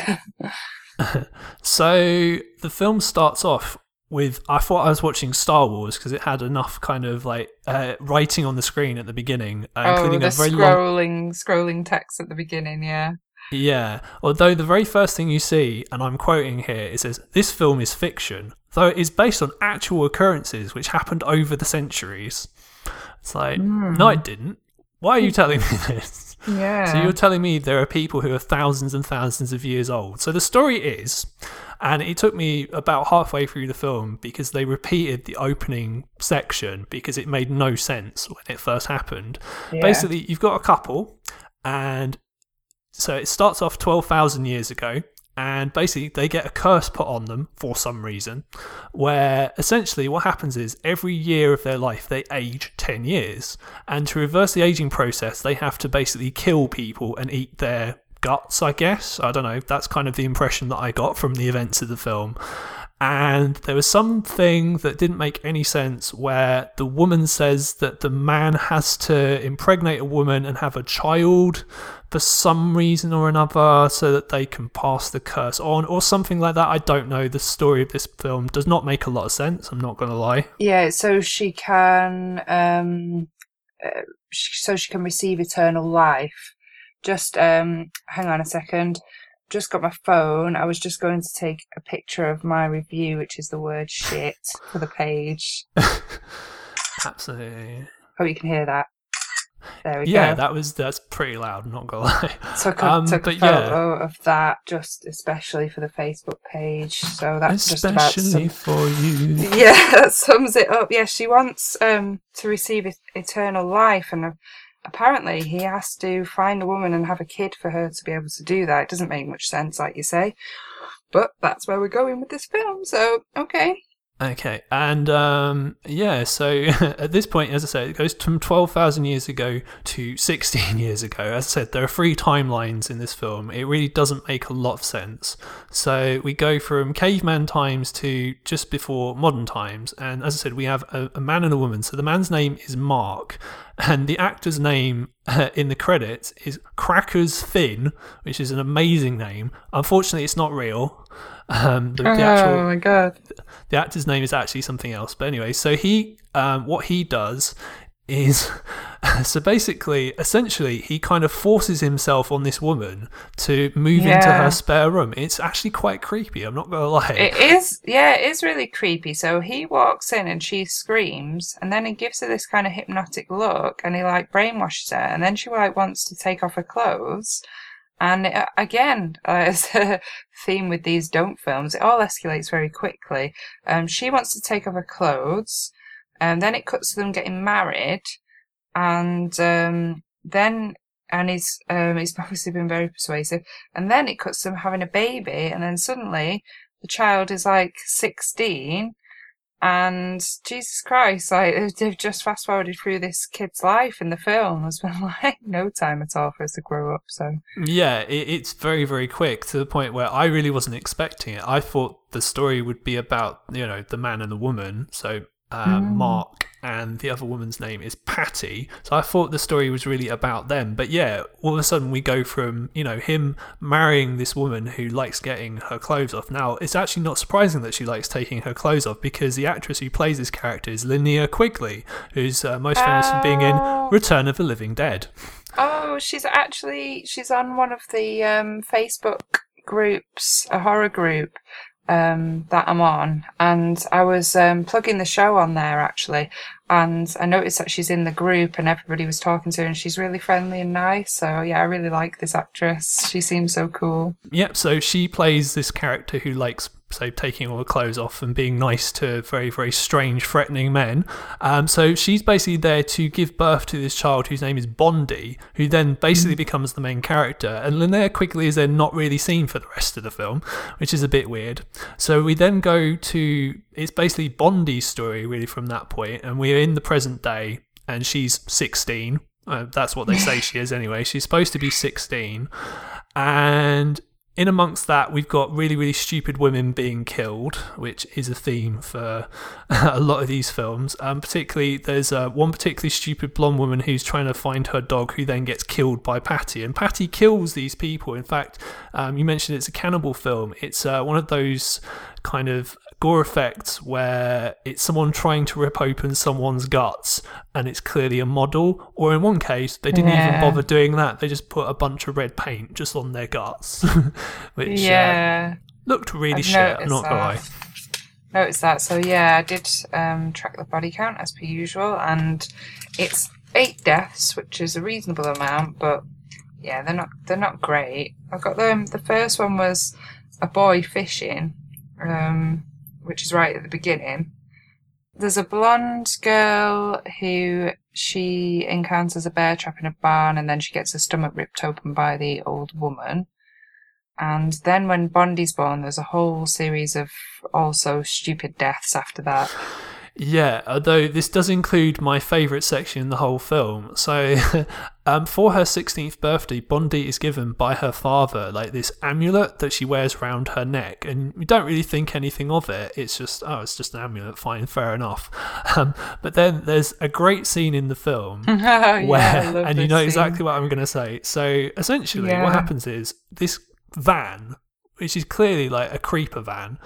So the film starts off with I thought I was watching Star Wars because it had enough kind of like uh, writing on the screen at the beginning, uh, oh, including the a very long scrolling, scrolling text at the beginning, yeah. Yeah, although the very first thing you see, and I'm quoting here, it says, This film is fiction, though it is based on actual occurrences which happened over the centuries. It's like, no, it didn't. Why are you telling me this? Yeah. So you're telling me there are people who are thousands and thousands of years old. So the story is, and it took me about halfway through the film because they repeated the opening section because it made no sense when it first happened. Yeah. Basically, you've got a couple, and so it starts off 12,000 years ago, and basically they get a curse put on them for some reason, where essentially what happens is every year of their life they age 10 years, and to reverse the aging process, they have to basically kill people and eat their guts, I guess. I don't know. That's kind of the impression that I got from the events of the film. And there was something that didn't make any sense where the woman says that the man has to impregnate a woman and have a child for some reason or another so that they can pass the curse on or something like that. I don't know. The story of this film does not make a lot of sense. I'm not going to lie. Yeah, so she can, um, uh, so she can receive eternal life. Just, um, hang on a second. Just got my phone. I was just going to take a picture of my review, which is the word shit for the page. Absolutely. Hope you can hear that. There we Yeah, go. Yeah, that was that's pretty loud. Not gonna lie. took a, um, took a but yeah. photo of that just especially for the Facebook page. So that's just about Especially some, for you. yeah, that sums it up. Yeah, she wants um to receive eternal life, and apparently he has to find a woman and have a kid for her to be able to do that. It doesn't make much sense, like you say, but that's where we're going with this film. So okay, Okay, and um, yeah, so at this point, as I said, it goes from 12,000 years ago to 16 years ago. As I said, there are three timelines in this film. It really doesn't make a lot of sense. So we go from caveman times to just before modern times. And as I said, we have a, a man and a woman. So the man's name is Mark, and the actor's name uh, in the credits is Crackers Finn, which is an amazing name. Unfortunately, it's not real. Um, the, the oh actual my god. the actor's name is actually something else. But anyway, so he, um, what he does is, so basically, essentially, he kind of forces himself on this woman to move into her spare room. It's actually quite creepy. I'm not gonna lie. It is, yeah, it is really creepy. So he walks in and she screams, and then he gives her this kind of hypnotic look, and he like brainwashes her, and then she like wants to take off her clothes. And uh, again, uh, as a theme with these don't films, it all escalates very quickly. Um, she wants to take off her clothes, and then it cuts to them getting married, and um, then and he's um, he's obviously been very persuasive, and then it cuts to them having a baby, and then suddenly the child is like 16 and jesus christ like they've just fast forwarded through this kid's life in the film there's been like no time at all for us to grow up so Yeah, it, it's very, very quick to the point where I really wasn't expecting it. I thought the story would be about, you know, the man and the woman. So uh, Mark and the other woman's name is Patty. So I thought the story was really about them. But yeah, all of a sudden we go from, you know, him marrying this woman who likes getting her clothes off. Now, it's actually not surprising that she likes taking her clothes off because the actress who plays this character is Linnea Quigley, who's uh, most famous for being in Oh. Return of the Living Dead. oh she's actually she's on one of the um facebook groups a horror group um that i'm on. And i was um plugging the show on there actually. And i noticed that she's in the group and everybody was talking to her and she's really friendly and nice. So yeah i really like this actress. She seems so cool. Yep, so she plays this character who likes, say, taking all the clothes off and being nice to very, very strange, threatening men. Um, so she's basically there to give birth to this child whose name is Bondi, who then basically becomes the main character. And Linnea Quigley is then not really seen for the rest of the film, which is a bit weird. So we then go to, it's basically Bondi's story, really, from that point, and we're in the present day, and she's 16. Uh, that's what they say she is anyway. She's supposed to be 16. And in amongst that, we've got really, really stupid women being killed, which is a theme for a lot of these films. Um, particularly, there's uh, one particularly stupid blonde woman who's trying to find her dog, who then gets killed by Patty, and Patty kills these people. In fact, um, you mentioned it's a cannibal film. It's uh, one of those kind of gore effects where it's someone trying to rip open someone's guts and it's clearly a model or in one case they didn't even bother doing that they just put a bunch of red paint just on their guts which uh, yeah looked really I've shit i'm not gonna lie that. Noticed that. So yeah, I did um, track the body count as per usual, and it's eight deaths, which is a reasonable amount, but yeah, they're not they're not great. I got them. The first one was a boy fishing, um, which is right at the beginning. There's a blonde girl who she encounters a bear trap in a barn, and then she gets her stomach ripped open by the old woman. And then when Bondi's born, there's a whole series of also stupid deaths after that. Yeah, although this does include my favourite section in the whole film. So, um, for her 16th birthday, Bondi is given by her father like this amulet that she wears around her neck, and we don't really think anything of it. It's just, oh, it's just an amulet, fine, fair enough. Um, but then there's a great scene in the film Oh, where, love and you know scene. exactly what I'm going to say. So essentially, Yeah. what happens is this van, which is clearly like a creeper van,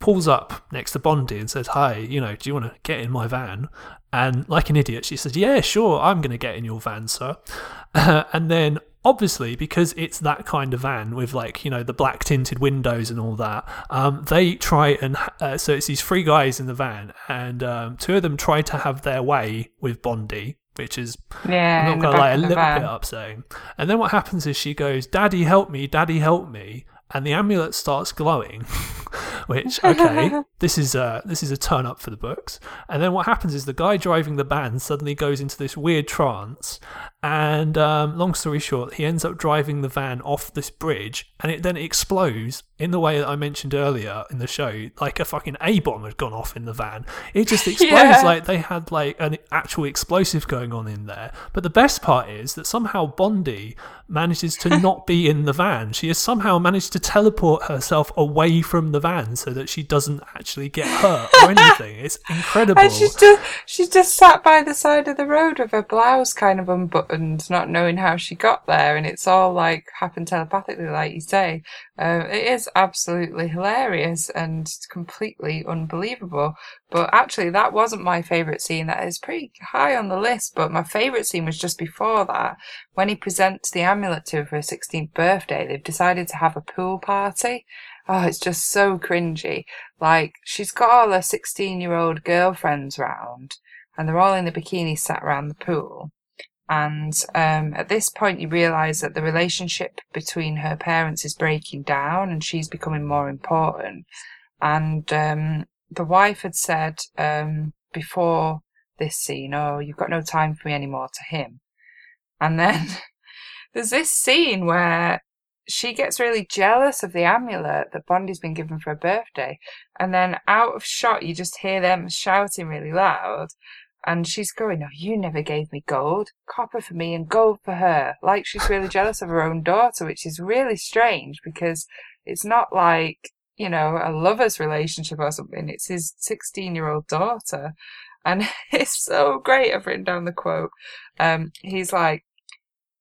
pulls up next to Bondi and says, "Hi, you know, do you want to get in my van?" And like an idiot, she says, "Yeah, sure, I'm going to get in your van, sir." Uh, and then. Obviously, because it's that kind of van with like you know the black tinted windows and all that, um, they try and uh, so it's these three guys in the van, and um, two of them try to have their way with Bondi, which is Yeah, I'm not gonna lie, a little van. bit upsetting. And then what happens is she goes, "Daddy, help me! Daddy, help me!" And the amulet starts glowing, which okay, this is uh this is a turn up for the books. And then what happens is the guy driving the van suddenly goes into this weird trance, and um, long story short, he ends up driving the van off this bridge, and it then explodes in the way that I mentioned earlier in the show, like a fucking A bomb had gone off in the van. It just explodes Yeah. like they had like an actual explosive going on in there. But the best part is that somehow Bondi manages to not be in the van. She has somehow managed to teleport herself away from the van so that she doesn't actually get hurt or anything. It's incredible. And she's just she's just sat by the side of the road with her blouse kind of unbuttoned, not knowing how she got there, and it's all like happened telepathically, like you say. Uh, it is absolutely hilarious and completely unbelievable. But actually, that wasn't my favourite scene. That is pretty high on the list. But my favourite scene was just before that, when he presents the amulet to her for her 16th birthday. They've decided to have a pool party. Oh, it's just so cringy. Like, she's got all her 16 year old girlfriends round, and they're all in the bikini sat around the pool. And um, at this point, you realise that the relationship between her parents is breaking down, and she's becoming more important. And um, the wife had said um, before this scene, "Oh, you've got no time for me anymore," to him. And then there's this scene where she gets really jealous of the amulet that Bondi's been given for her birthday. And then out of shot, you just hear them shouting really loud. And she's going, Oh, you never gave me gold. Copper for me and gold for her. Like she's really jealous of her own daughter, which is really strange because it's not like, you know, a lover's relationship or something. It's his 16 year old daughter. And it's so great. I've written down the quote. Um, he's like,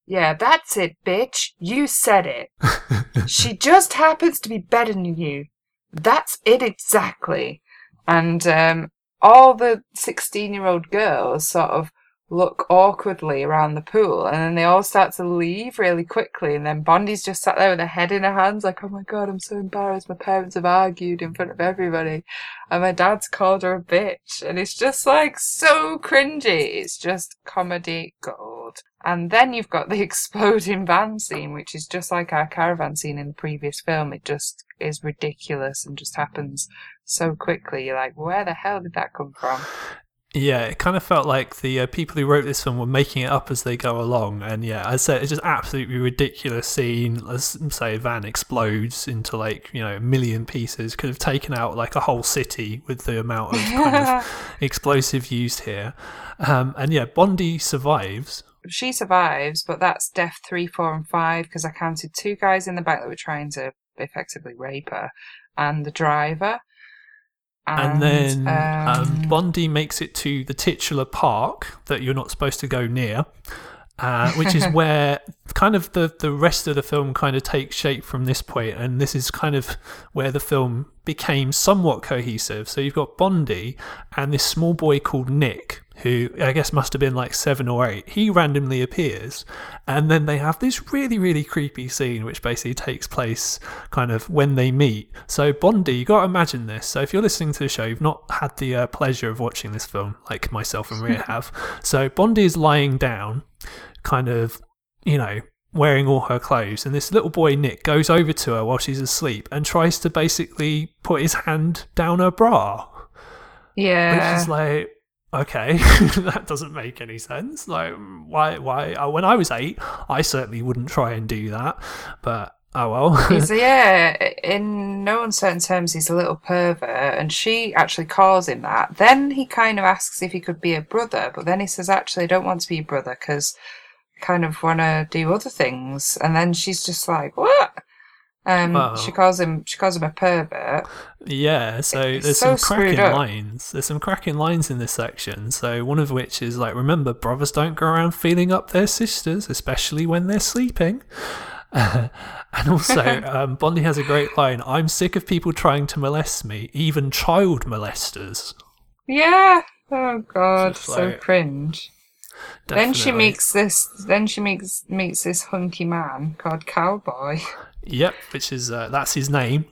yeah, that's it, bitch. You said it. she just happens to be better than you. That's it exactly. And um, all the 16 year old girls sort of look awkwardly around the pool and then they all start to leave really quickly and then Bondi's just sat there with her head in her hands like oh my god I'm so embarrassed. My parents have argued in front of everybody and my dad's called her a bitch. And it's just like so cringy. It's just comedy gold. And then you've got the exploding van scene which is just like our caravan scene in the previous film. It just is ridiculous and just happens so quickly. You're like where the hell did that come from yeah, it kind of felt like the uh, people who wrote this film were making it up as they go along, and yeah, I said it's just absolutely ridiculous scene. Let's say van explodes into like you know a million pieces. Could have taken out like a whole city with the amount of kind of explosive used here, um, and yeah, Bondi survives. She survives, but that's death three, four, and five because I counted two guys in the back that were trying to effectively rape her, and the driver. And, then um, um, Bondi makes it to the titular park that you're not supposed to go near, uh, which is where kind of the, the rest of the film kind of takes shape from this point, and this is kind of where the film became somewhat cohesive. So you've got Bondi and this small boy called Nick, who I guess must have been like seven or eight, he randomly appears. And then they have this really, really creepy scene, which basically takes place kind of when they meet. So, Bondi, you got to imagine this. So, if you're listening to the show, you've not had the uh, pleasure of watching this film, like myself and Ria have. So, Bondi is lying down, kind of, you know, wearing all her clothes. And this little boy, Nick, goes over to her while she's asleep and tries to basically put his hand down her bra. Yeah. Which is like, okay, that doesn't make any sense. Like, why? Why? Uh, when I was eight, I certainly wouldn't try and do that. But oh well. he's, yeah, in no uncertain terms, he's a little pervert, and she actually calls him that. Then he kind of asks if he could be a brother, but then he says, "Actually, I don't want to be a brother because." kind of want to do other things and then she's just like what um, she calls him she calls him a pervert. Yeah, so it's there's so some cracking lines. There's some cracking lines in this section. So one of which is like, remember, brothers don't go around feeling up their sisters, especially when they're sleeping. Uh, and also, um, Bondi has a great line. I'm sick of people trying to molest me, even child molesters. Yeah. Oh God, so cringe. Definitely. Then she makes this. Then she meets meets this hunky man called Cowboy. Yep, which is uh, that's his name.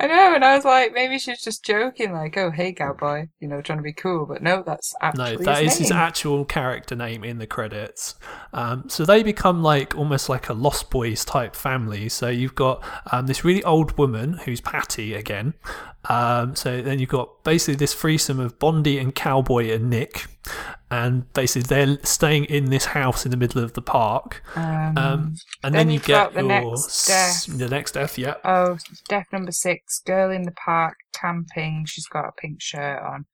I know, and I was like, maybe she's just joking, like, "Oh, hey, cowboy," you know, trying to be cool. But no, that's actually no, that his is his actual character name in the credits. Um, so they become like almost like a Lost Boys type family. So you've got um, this really old woman who's Patty again. Um, so then you've got basically this threesome of Bondi and Cowboy and Nick, and basically they're staying in this house in the middle of the park. Um, um, and then, then you get the next death. The next death, yeah. Oh, death number six. Girl in the park camping. She's got a pink shirt on,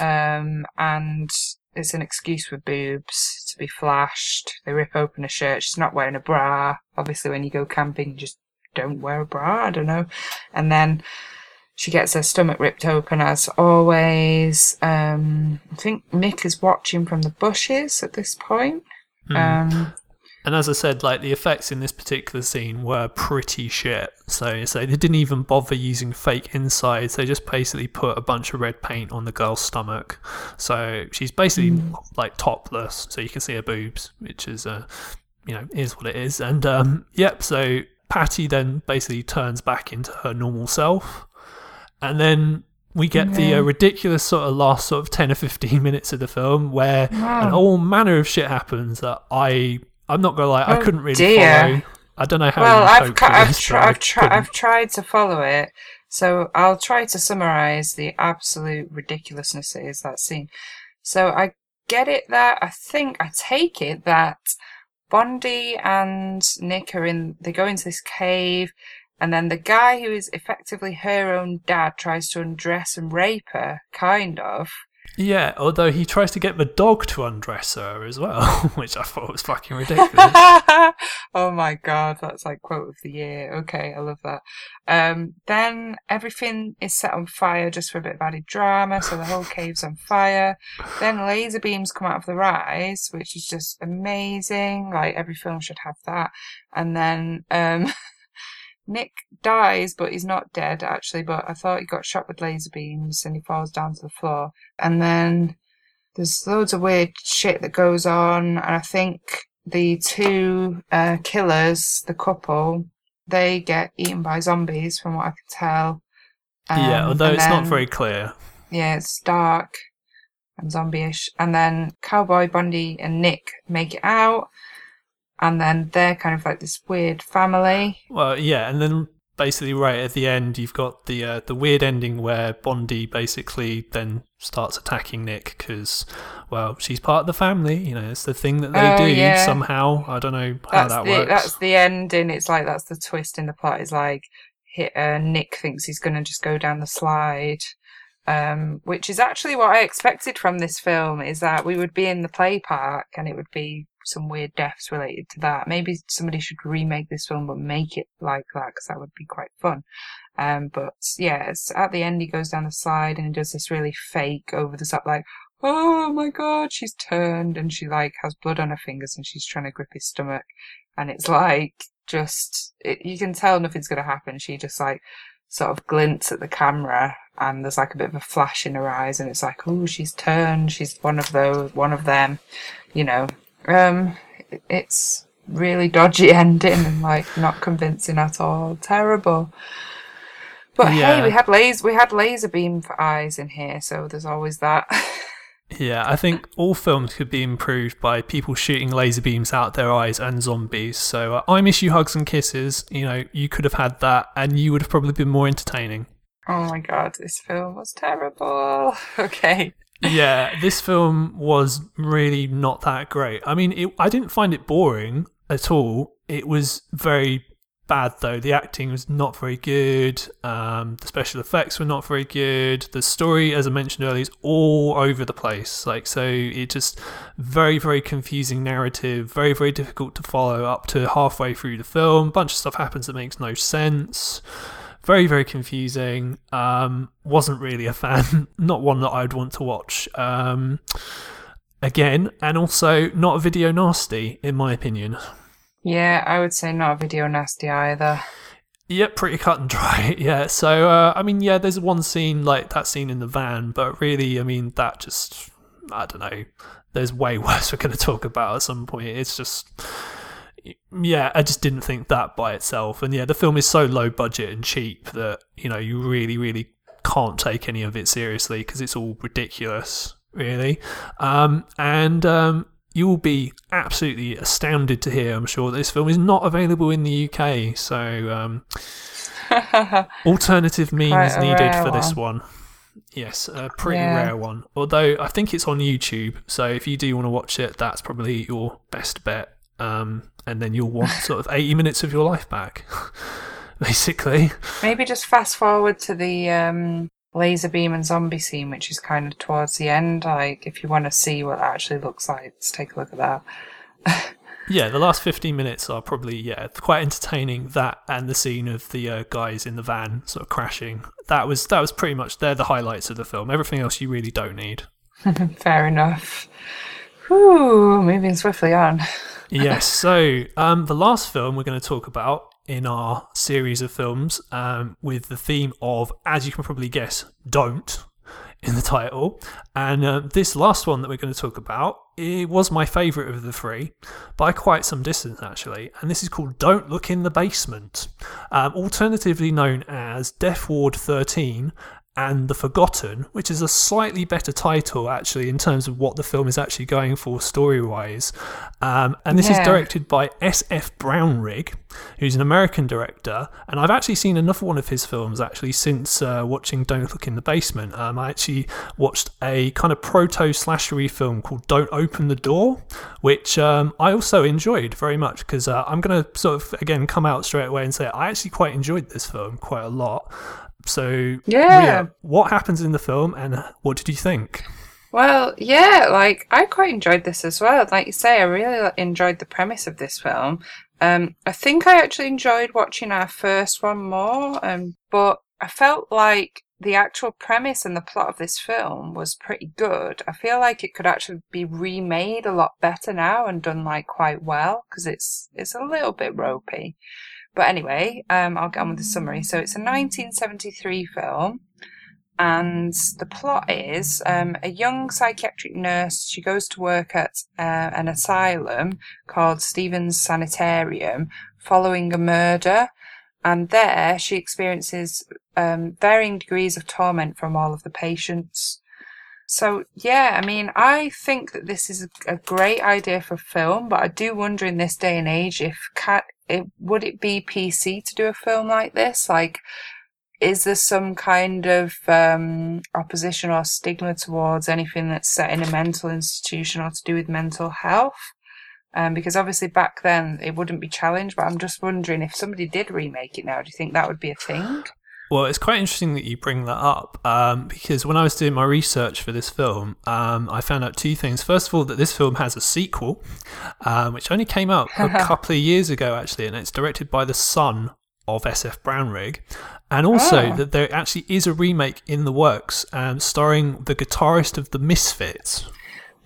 um, and it's an excuse for boobs to be flashed. They rip open a shirt. She's not wearing a bra. Obviously, when you go camping, you just don't wear a bra. I don't know. And then she gets her stomach ripped open as always. Um, I think Nick is watching from the bushes at this point. Hmm. Um, And as I said, like the effects in this particular scene were pretty shit. So, so they didn't even bother using fake insides. They just basically put a bunch of red paint on the girl's stomach. So she's basically like topless, so you can see her boobs, which is, uh, you know, is what it is. And um, yep. So Patty then basically turns back into her normal self, and then we get the uh, ridiculous sort of last sort of 10 or 15 minutes of the film where an all manner of shit happens that I I'm not gonna lie I Oh, couldn't really dear. follow. I don't know how. well, I've ca- I've, this, I I've, I've tried to follow it, so I'll try to summarize the absolute ridiculousness it is that scene. So I get it that I think I take it that Bondi and Nick are in. They go into this cave, and then the guy who is effectively her own dad tries to undress and rape her, kind of. Yeah, although he tries to get the dog to undress her as well, which I thought was fucking ridiculous. oh my god, that's like quote of the year. Okay, I love that. Um, then everything is set on fire just for a bit of added drama, so the whole cave's on fire. Then laser beams come out of the rise, which is just amazing. Like every film should have that. And then um, Nick dies, but he's not dead actually. But I thought he got shot with laser beams and he falls down to the floor. And then there's loads of weird shit that goes on, and I think the two uh, killers, the couple, they get eaten by zombies, from what I can tell. yeah, Um, although and it's not very clear. yeah, it's dark and zombie-ish. And then Cowboy, Bondi, and Nick make it out, and then they're kind of like this weird family. Well, yeah, and then basically right at the end, you've got the uh, the weird ending where Bondi basically then starts attacking Nick because, well, she's part of the family. You know, it's the thing that they Oh, do yeah. somehow. I don't know how That's that the works. that's the ending. It's like that's the twist in the plot. Is like hit, uh, Nick thinks he's going to just go down the slide. Um, which is actually what I expected from this film is that we would be in the play park and it would be some weird deaths related to that. Maybe somebody should remake this film but make it like that because that would be quite fun. Um, but yeah, at the end he goes down the slide and he does this really fake over the top like, oh my god, she's turned and she like has blood on her fingers and she's trying to grip his stomach and it's like just it, you can tell nothing's to happen. She just like sort of glints at the camera and there's like a bit of a flash in her eyes and it's like oh she's turned she's one of those one of them you know um it's really dodgy ending and like not convincing at all terrible but Yeah. hey we had laser we had laser beam for eyes in here so there's always that Yeah, I think all films could be improved by people shooting laser beams out their eyes and zombies. So uh, I miss you, hugs and kisses. You know, you could have had that, and you would have probably been more entertaining. oh my god this film was terrible okay yeah, this film was really not that great. I mean, it, I didn't find it boring at all. It was very bad though. The acting was not very good. Um, the special effects were not very good. The story, as I mentioned earlier, is all over the place. Like so, it just very very confusing narrative. Very very difficult to follow up to halfway through the film. bunch of stuff happens that makes no sense very very confusing um wasn't really a fan not one that i'd want to watch um again and also not a video nasty in my opinion yeah i would say not a video nasty either Yep, pretty cut and dry. Yeah, so uh, I mean, yeah, there's one scene like that scene in the van, but really, I mean, that just I don't know. There's way worse we're going to talk about at some point. It's just, yeah, I just didn't think that by itself. And yeah, the film is so low budget and cheap that you know you really, really can't take any of it seriously because it's all ridiculous, really. Um, and um, you will be absolutely astounded to hear, I'm sure, that this film is not available in the UK. So, um, alternative means needed for this one. Yes, a pretty Yeah. rare one. Although I think it's on YouTube, so if you do want to watch it, that's probably your best bet. Um, and then you'll want sort of 80 minutes of your life back, basically. Maybe just fast forward to the um, laser beam and zombie scene, which is kind of towards the end. Like, if you want to see what that actually looks like, let's take a look at that. Yeah, the last 15 minutes are probably yeah quite entertaining. That and the scene of the uh, guys in the van sort of crashing. That was that was pretty much they're the highlights of the film. Everything else you really don't need. Fair enough. Whew, moving swiftly on. Yes. So um, the last film we're going to talk about in our series of films um, with the theme of, as you can probably guess, don't in the title. And uh, this last one that we're going to talk about, it was my favourite of the three by quite some distance, actually. And this is called Don't Look in the Basement, um, alternatively known as Death Ward 13 and The Forgotten, which is a slightly better title actually in terms of what the film is actually going for story wise. Um, and this yeah. is directed by S.F. Brownrigg, who's an American director. And I've actually seen another one of his films actually since uh, watching Don't Look in the Basement. Um, I actually watched a kind of proto slashery film called Don't Open the Door, which um, I also enjoyed very much because uh, I'm going to sort of again come out straight away and say I actually quite enjoyed this film quite a lot. So, yeah. what happens in the film and what did you think? Well, yeah, like I quite enjoyed this as well. Like you say, I really enjoyed the premise of this film. Um, I think I actually enjoyed watching our first one more, um, but I felt like the actual premise and the plot of this film was pretty good. I feel like it could actually be remade a lot better now and done like quite well because it's it's a little bit ropey. But anyway, um, I'll get on with the summary. So it's a 1973 film, and the plot is um, a young psychiatric nurse. She goes to work at uh, an asylum called Stephens Sanitarium following a murder, and there she experiences um, varying degrees of torment from all of the patients. So yeah, I mean, I think that this is a, great idea for film, but I do wonder in this day and age if cat it, would it be PC to do a film like this? Like, is there some kind of um, opposition or stigma towards anything that's set in a mental institution or to do with mental health? Um, because obviously back then it wouldn't be challenged, but I'm just wondering if somebody did remake it now, do you think that would be a thing? Well, it's quite interesting that you bring that up um, because when I was doing my research for this film, um, I found out two things. First of all, that this film has a sequel, um, which only came out a couple of years ago, actually, and it's directed by the son of SF Brownrigg, and also oh. that there actually is a remake in the works um, starring the guitarist of the Misfits.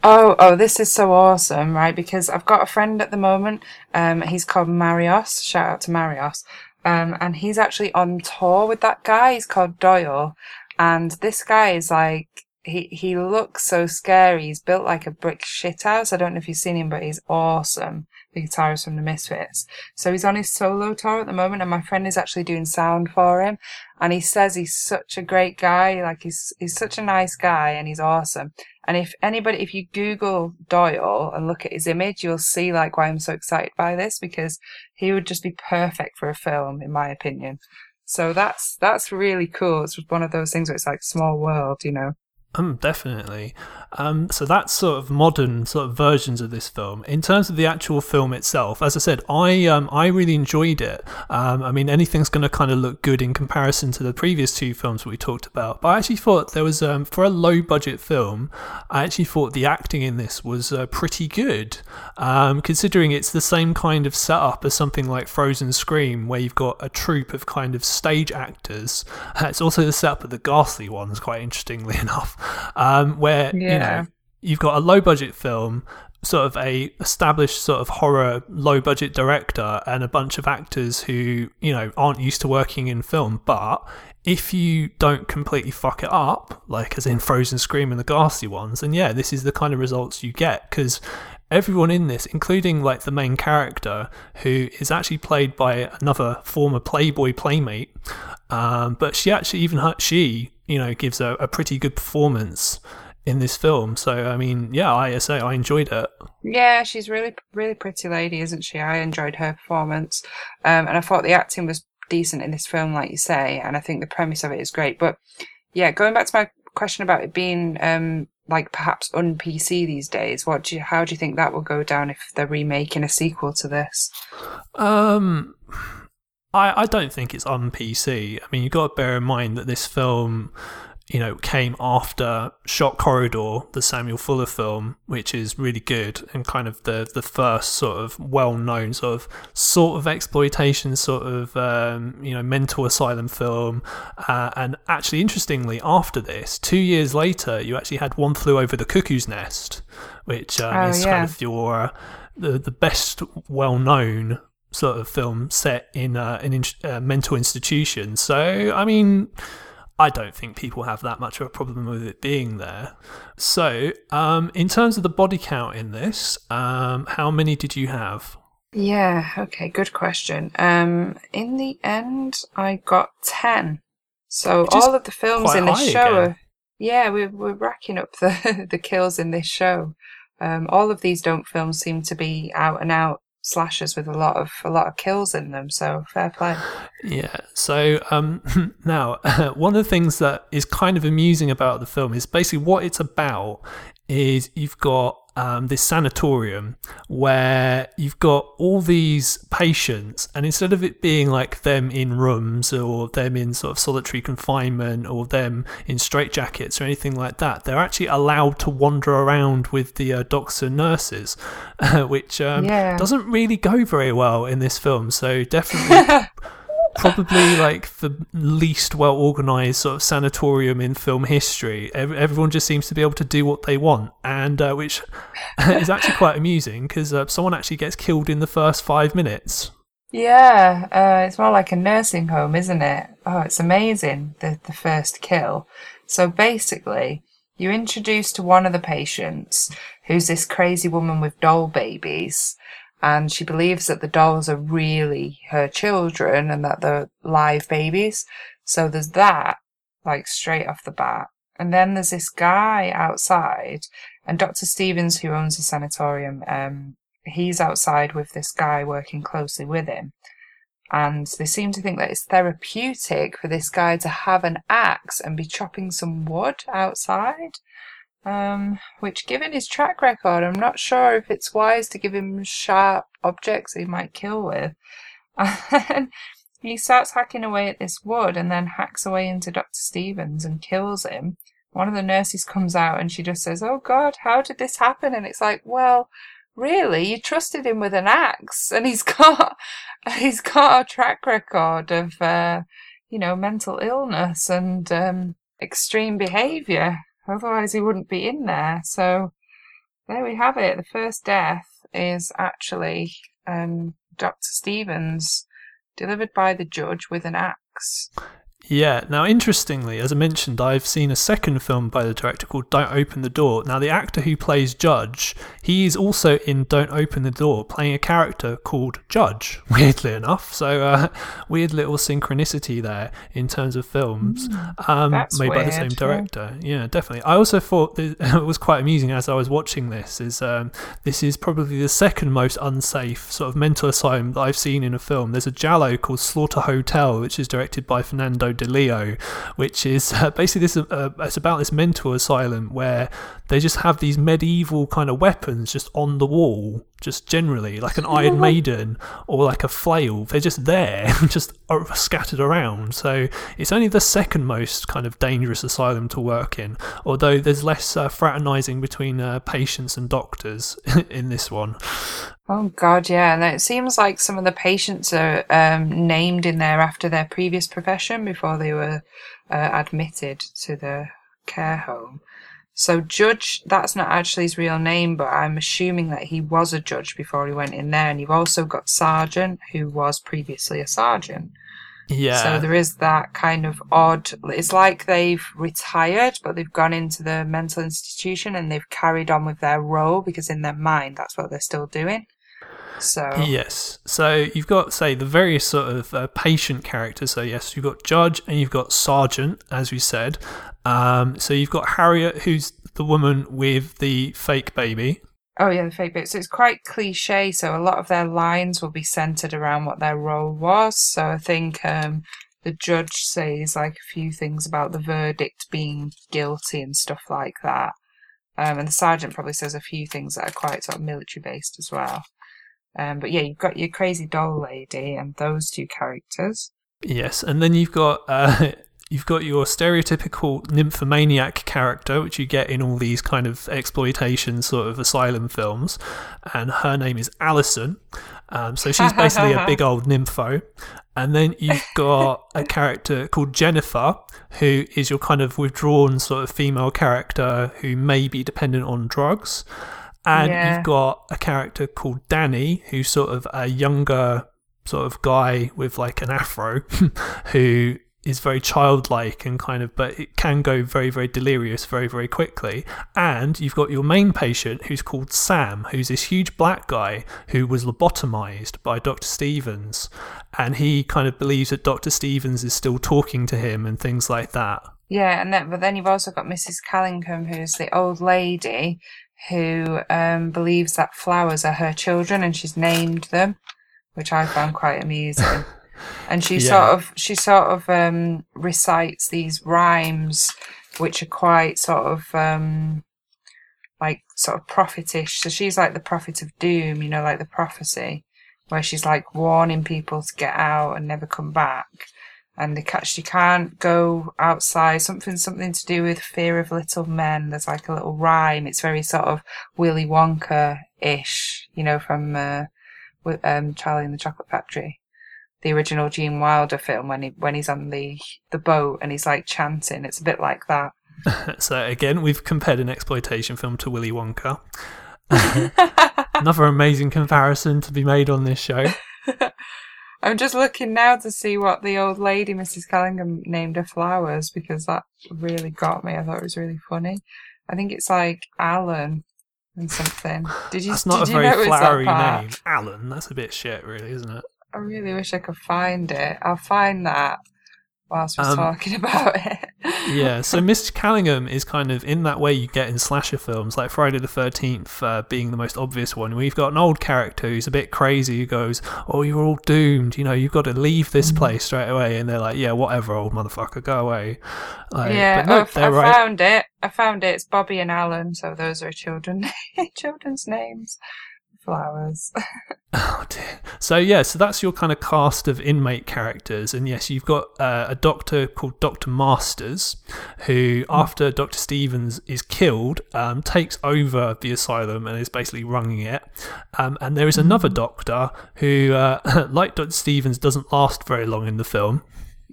Oh, oh, this is so awesome, right? Because I've got a friend at the moment. Um, he's called Marios. Shout out to Marios. Um, and he's actually on tour with that guy. He's called Doyle. And this guy is like, he, he looks so scary. He's built like a brick shithouse. I don't know if you've seen him, but he's awesome. The guitarist from the Misfits. So he's on his solo tour at the moment and my friend is actually doing sound for him. And he says he's such a great guy. Like he's, he's such a nice guy and he's awesome. And if anybody, if you Google Doyle and look at his image, you'll see like why I'm so excited by this because he would just be perfect for a film, in my opinion. So that's that's really cool. It's one of those things where it's like small world, you know. Um, definitely. Um, so that's sort of modern sort of versions of this film. In terms of the actual film itself, as I said, I um, I really enjoyed it. Um, I mean, anything's going to kind of look good in comparison to the previous two films we talked about. But I actually thought there was um, for a low budget film, I actually thought the acting in this was uh, pretty good, um, considering it's the same kind of setup as something like Frozen Scream, where you've got a troupe of kind of stage actors. it's also the setup of the Ghastly ones, quite interestingly enough um, where yeah. you know you've got a low budget film sort of a established sort of horror low budget director and a bunch of actors who you know aren't used to working in film but if you don't completely fuck it up like as in frozen scream and the ghastly ones then yeah this is the kind of results you get because everyone in this including like the main character who is actually played by another former playboy playmate um, but she actually even she you know, gives a, a pretty good performance in this film. So I mean, yeah, I say I enjoyed it. Yeah, she's really really pretty lady, isn't she? I enjoyed her performance, um, and I thought the acting was decent in this film, like you say, and I think the premise of it is great. But yeah, going back to my question about it being um, like perhaps un PC these days, what do you, how do you think that will go down if they're remaking a sequel to this? Um. I, I don't think it's on PC. I mean, you've got to bear in mind that this film you know, came after Shock Corridor, the Samuel Fuller film, which is really good and kind of the the first sort of well known sort of sort of exploitation sort of um, you know mental asylum film. Uh, and actually, interestingly, after this, two years later, you actually had One Flew Over the Cuckoo's Nest, which um, Oh, is yeah. kind of your the the best well known sort of film set in uh, an in, uh, mental institution. So I mean. I don't think people have that much of a problem with it being there. So, um, in terms of the body count in this, um, how many did you have? Yeah, okay, good question. Um, in the end, I got 10. So all of the films in this show again. are, yeah, we're, we're racking up the, the kills in this show. Um, all of these don't films seem to be out and out slashers with a lot of a lot of kills in them. So fair play. Yeah. So um, now, one of the things that is kind of amusing about the film is basically what it's about. Is you've got um, this sanatorium where you've got all these patients, and instead of it being like them in rooms or them in sort of solitary confinement or them in straitjackets or anything like that, they're actually allowed to wander around with the uh, doctors and nurses, which um, Yeah. doesn't really go very well in this film. So definitely probably like the least well organized sort of sanatorium in film history. Ev- Everyone just seems to be able to do what they want, and uh, which is actually quite amusing because uh, someone actually gets killed in the first five minutes. Yeah, uh, it's more like a nursing home, isn't it? Oh, it's amazing, the, the first kill. So basically, you're introduced to one of the patients who's this crazy woman with doll babies, and she believes that the dolls are really her children and that they're live babies. So there's that, like straight off the bat. And then there's this guy outside, and Dr. Stephens, who owns the sanatorium, um, he's outside with this guy working closely with him. And they seem to think that it's therapeutic for this guy to have an axe and be chopping some wood outside. Um, which, given his track record, I'm not sure if it's wise to give him sharp objects he might kill with. And he starts hacking away at this wood and then hacks away into Dr. Stephens and kills him. One of the nurses comes out and she just says, Oh God, how did this happen? And it's like, well, really, you trusted him with an axe and he's got, he's got a track record of, uh, you know, mental illness and, um, extreme behavior. Otherwise he wouldn't be in there. So there we have it. The first death is actually, um, Dr. Stephens delivered by the judge with an axe. Yeah. Now, interestingly, as I mentioned, I've seen a second film by the director called Don't Open the Door. Now, the actor who plays Judge, he is also in Don't Open the Door, playing a character called Judge, weirdly enough. So, uh, weird little synchronicity there in terms of films um, That's made by the same director. Yeah, definitely. I also thought it was quite amusing as I was watching this. Is um, this is probably the second most unsafe sort of mental asylum that I've seen in a film. There's a Giallo called Slaughter Hotel, which is directed by Fernando Di Leo, which is uh, basically this. Uh, it's about this mental asylum where they just have these medieval kind of weapons just on the wall, just generally like an Iron Maiden or like a flail. They're just there, just scattered around. So it's only the second most kind of dangerous asylum to work in, although there's less uh, fraternizing between uh, patients and doctors in this one. Oh God, yeah, and it seems like some of the patients are um, named in there after their previous profession before they were uh, admitted to the care home. So judge, that's not actually his real name, but I'm assuming that he was a judge before he went in there. And you've also got sergeant, who was previously a sergeant. Yeah. So there is that kind of odd. It's like they've retired, but they've gone into the mental institution and they've carried on with their role because in their mind that's what they're still doing. So Yes. So you've got, say, the various sort of uh, patient characters. So, yes, you've got Judge and you've got Sergeant, as we said. Um, so you've got Harriet, who's the woman with the fake baby. Oh yeah, the fake bit. So it's quite cliche. So a lot of their lines will be centered around what their role was. So I think um, the judge says like a few things about the verdict being guilty and stuff like that. Um, and the sergeant probably says a few things that are quite sort of military based as well. Um, but yeah, you've got your crazy doll lady and those two characters. Yes. And then you've got. Uh, you've got your stereotypical nymphomaniac character, which you get in all these kind of exploitation sort of asylum films, and her name is Allison. Um, so she's basically a big old nympho. And then you've got a character called Jennifer, who is your kind of withdrawn sort of female character who may be dependent on drugs. And Yeah. you've got a character called Danny, who's sort of a younger sort of guy with like an afro who is very childlike and kind of but it can go very very delirious very very quickly and you've got your main patient who's called Sam who's this huge black guy who was lobotomized by Dr. Stephens and he kind of believes that Dr. Stephens is still talking to him and things like that Yeah, and then but then you've also got Mrs. Callingham, who's the old lady who um, believes that flowers are her children, and she's named them, which I found quite amusing. and she Yeah. sort of she sort of um, recites these rhymes, which are quite sort of um, like sort of prophetish. So she's like the prophet of doom, you know, like the prophecy, where she's like warning people to get out and never come back and they ca- she can't go outside. Something something to do with fear of little men. There's like a little rhyme. It's very sort of Willy Wonka ish, you know, from uh, um, Charlie and the Chocolate Factory, the original Gene Wilder film when he when he's on the the boat and he's like chanting. It's a bit like that. so again we've compared an exploitation film to Willy Wonka another amazing comparison to be made on this show I'm just looking now to see what the old lady, Mrs. Callingham, named her flowers because that really got me. I thought it was really funny. I think it's like Alan and something. Did you? That's not a very flowery name. Alan, that's a bit shit, really, isn't it? I really wish I could find it. I'll find that whilst we're Um, talking about it. Yeah, so Mr. Callingham is kind of in that way you get in slasher films, like Friday the 13th uh, being the most obvious one. We've got an old character who's a bit crazy who goes, Oh, you're all doomed. You know, you've got to leave Mm. this place straight away. And they're like, Yeah, whatever, old motherfucker, go away. Like, yeah, no, oh, I right. found it. I found it. It's Bobby and Alan, so those are children children's names. Flowers. Oh dear. So yeah, so that's your kind of cast of inmate characters, and yes, you've got uh, a doctor called Doctor Masters, who after Doctor Stephens is killed, um, takes over the asylum and is basically running it. Um, and there is another doctor who, uh, like Doctor Stephens, doesn't last very long in the film.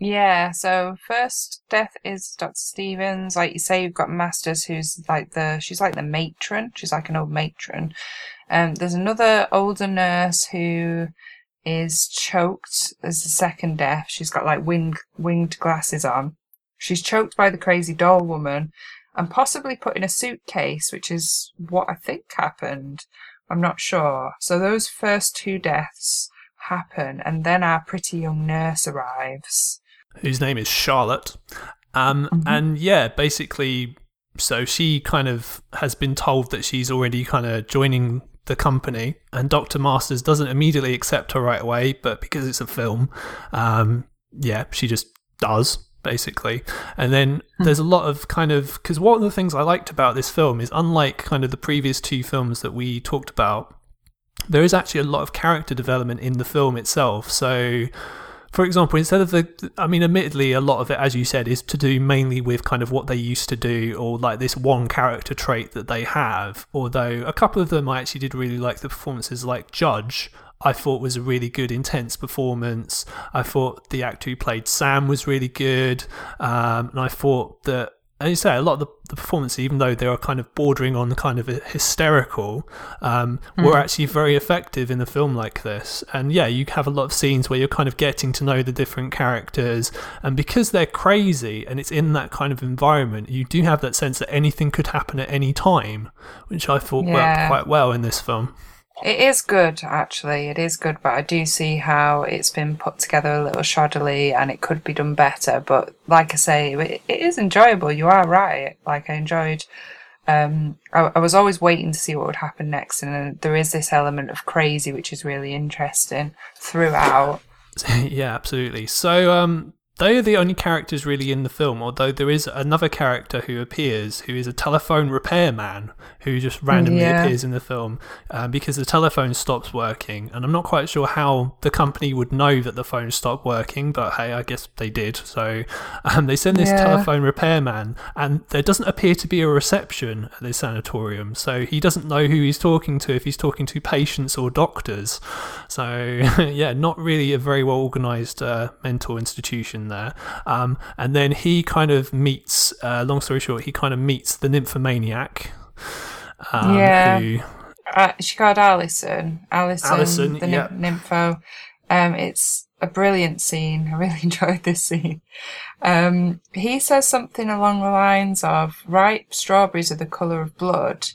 Yeah, so first death is Dr. Stephens. Like you say, you've got Masters, who's like the she's like the matron. She's like an old matron. Um, there's another older nurse who is choked as the second death. She's got like winged winged glasses on. She's choked by the crazy doll woman, and possibly put in a suitcase, which is what I think happened. I'm not sure. So those first two deaths happen, and then our pretty young nurse arrives. Whose name is Charlotte. Um, Mhm. And yeah, basically, so she kind of has been told that she's already kind of joining the company, and Dr. Masters doesn't immediately accept her right away, but because it's a film, um, yeah, she just does. Basically, and then there's a lot of kind of because one of the things I liked about this film is unlike kind of the previous two films that we talked about, there is actually a lot of character development in the film itself. So, for example, instead of the, I mean, admittedly, a lot of it, as you said, is to do mainly with kind of what they used to do or like this one character trait that they have. Although a couple of them I actually did really like the performances, like Judge. I thought was a really good, intense performance. I thought the actor who played Sam was really good, um, and I thought that, as you say, a lot of the, the performances, even though they are kind of bordering on the kind of hysterical, um, were actually very effective in a film like this. And yeah, you have a lot of scenes where you're kind of getting to know the different characters, and because they're crazy and it's in that kind of environment, you do have that sense that anything could happen at any time, which I thought Yeah. worked quite well in this film. It is good, actually. It is good, but I do see how it's been put together a little shoddily and it could be done better. But like I say, it, it is enjoyable. You are right. Like I enjoyed. Um, I, I was always waiting to see what would happen next, and there is this element of crazy, which is really interesting throughout. yeah, absolutely. So, um, they are the only characters really in the film, although there is another character who appears who is a telephone repairman who just randomly Yeah. appears in the film uh, because the telephone stops working. And I'm not quite sure how the company would know that the phone stopped working, but hey, I guess they did. So um, they send this Yeah. telephone repairman, and there doesn't appear to be a reception at this sanatorium. So he doesn't know who he's talking to if he's talking to patients or doctors. So yeah, not really a very well organized uh, mental institution there. Um, and then he kind of meets. Uh, long story short, he kind of meets the nymphomaniac. Um, Yeah. Who, Uh, she called Alison. Alison, Alison, the yeah. nympho. Um, it's a brilliant scene. I really enjoyed this scene. Um, he says something along the lines of, ripe strawberries are the colour of blood.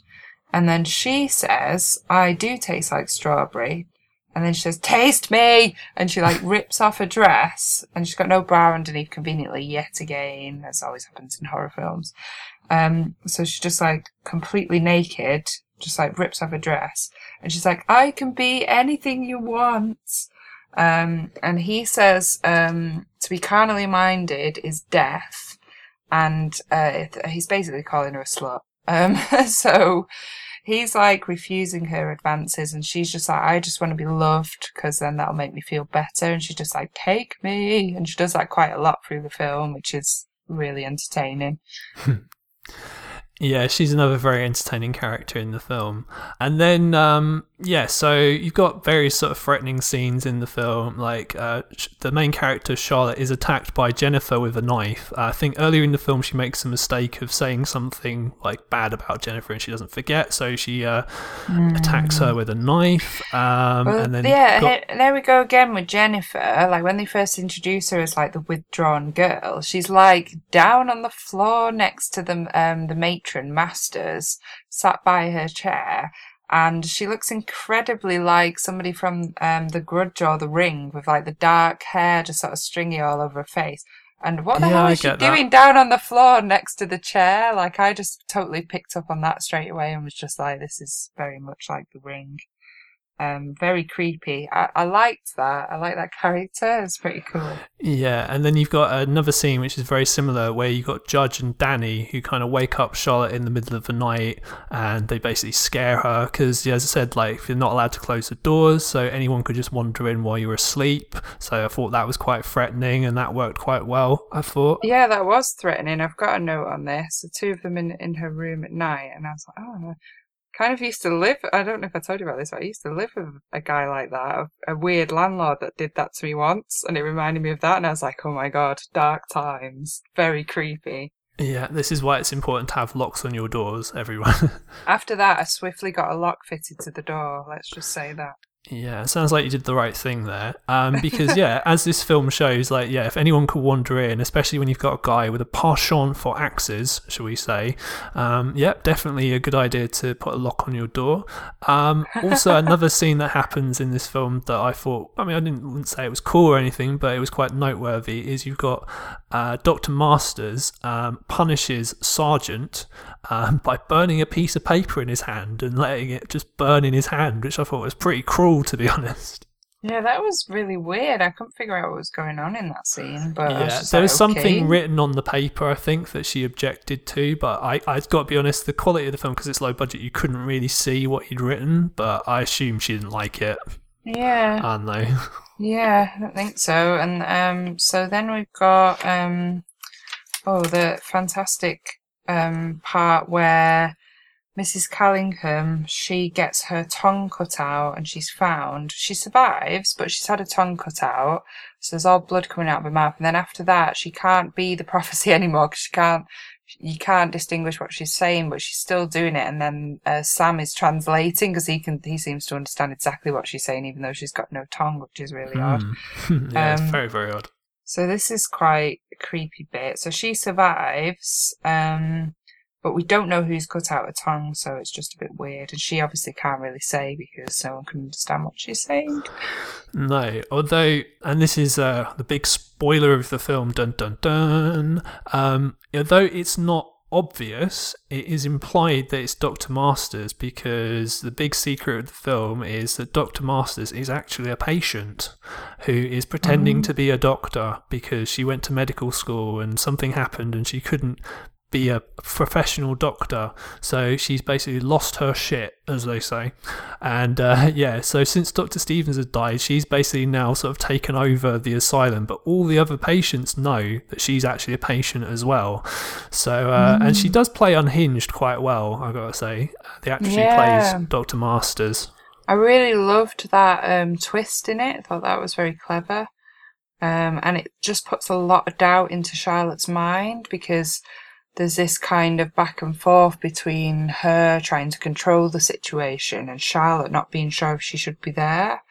And then she says, I do taste like strawberry. And then she says, taste me! And she like rips off her dress and she's got no bra underneath conveniently yet again, as always happens in horror films. Um, so she's just like completely naked, just like rips off her dress. And she's like, I can be anything you want. Um, and he says, um, to be carnally minded is death. And, uh, he's basically calling her a slut. Um, so he's like refusing her advances and she's just like, I just want to be loved because then that'll make me feel better. And she's just like, take me. And she does that quite a lot through the film, which is really entertaining. Yeah, she's another very entertaining character in the film. And then, um, yeah, so you've got various sort of threatening scenes in the film. Like uh, sh- the main character, Charlotte, is attacked by Jennifer with a knife. Uh, I think earlier in the film, she makes a mistake of saying something like bad about Jennifer and she doesn't forget. So she uh, attacks her with a knife. Um, Well, and then yeah, got- he- there we go again with Jennifer. Like when they first introduce her as like the withdrawn girl, she's like down on the floor next to the um the matron Masters, sat by her chair, and she looks incredibly like somebody from um The Grudge or The Ring, with like the dark hair just sort of stringy all over her face. And what the Yeah, hell is she get that. doing down on the floor next to the chair? Like I just totally picked up on that straight away and was just like, this is very much like The Ring um, very creepy. I, I liked that. I like that character. It's pretty cool. Yeah, and then you've got another scene which is very similar where you've got Judge and Danny who kind of wake up Charlotte in the middle of the night and they basically scare her because, as I said, like you're not allowed to close the doors, so anyone could just wander in while you were asleep. So I thought that was quite threatening and that worked quite well, I thought. Yeah, that was threatening. I've got a note on this. The two of them in in her room at night, and I was like, oh. Kind of used to live. I don't know if I told you about this, but I used to live with a guy like that, a, a weird landlord that did that to me once, and it reminded me of that. And I was like, "Oh my god, dark times, very creepy." Yeah, this is why it's important to have locks on your doors, everyone. After that, I swiftly got a lock fitted to the door. Let's just say that. Yeah, it sounds like you did the right thing there. Um, because yeah, as this film shows, like yeah, if anyone could wander in, especially when you've got a guy with a penchant for axes, shall we say, um, yeah, definitely a good idea to put a lock on your door. Um, also, another scene that happens in this film that I thought, I mean, I didn't wouldn't say it was cool or anything, but it was quite noteworthy. Is you've got uh, Doctor Masters um, punishes Sergeant um, by burning a piece of paper in his hand and letting it just burn in his hand, which I thought was pretty cruel, to be honest. Yeah, that was really weird. I couldn't figure out what was going on in that scene, but yeah, there like, was something okay. written on the paper, I think, that she objected to, but I, I've got to be honest, the quality of the film, because it's low budget, you couldn't really see what he'd written, but I assume she didn't like it. Yeah, I don't know. yeah, I don't think so. And um, so then we've got um, oh, the fantastic um part where Mrs. Callingham she gets her tongue cut out and she's found. She survives, but she's had her tongue cut out, so there's all blood coming out of her mouth. And then after that, she can't be the prophecy anymore because she can't. You can't distinguish what she's saying, but she's still doing it. And then uh, Sam is translating because he can. He seems to understand exactly what she's saying, even though she's got no tongue, which is really odd. Hmm. yeah, it's Um, very, very odd. So this is quite a creepy bit. So she survives, um, but we don't know who's cut out her tongue, so it's just a bit weird. And she obviously can't really say because no one can understand what she's saying. No, although, and this is uh, the big spoiler of the film, dun dun dun. Um, although it's not obvious, it is implied that it's Dr. Masters because the big secret of the film is that Dr. Masters is actually a patient who is pretending to be a doctor because she went to medical school and something happened and she couldn't be a professional doctor. So she's basically lost her shit, as they say. And uh, yeah, so since Dr. Stephens has died, she's basically now sort of taken over the asylum. But all the other patients know that she's actually a patient as well. So, uh, mm. and she does play unhinged quite well, i got to say. The actress yeah. who plays Dr. Masters. I really loved that um, twist in it. I thought that was very clever. Um, and it just puts a lot of doubt into Charlotte's mind because there's this kind of back and forth between her trying to control the situation and Charlotte not being sure if she should be there.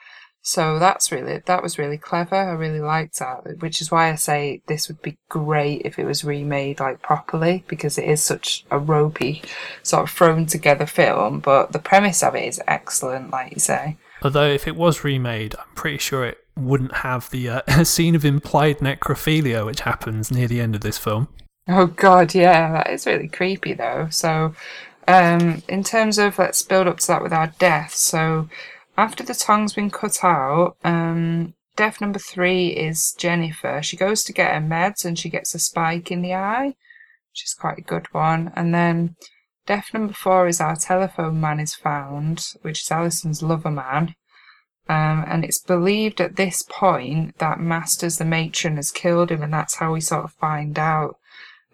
So that's really, that was really clever. I really liked that, which is why I say this would be great if it was remade like properly because it is such a ropey sort of thrown together film, but the premise of it is excellent, like you say. Although if it was remade, I'm pretty sure it wouldn't have the uh, scene of implied necrophilia which happens near the end of this film. Oh god, yeah, that is really creepy though. So, um, in terms of let's build up to that with our death. So, after the tongue's been cut out, um, death number three is Jennifer. She goes to get her meds and she gets a spike in the eye, which is quite a good one. And then death number four is our telephone man is found, which is Alison's lover man. Um, and it's believed at this point that Masters the matron has killed him, and that's how we sort of find out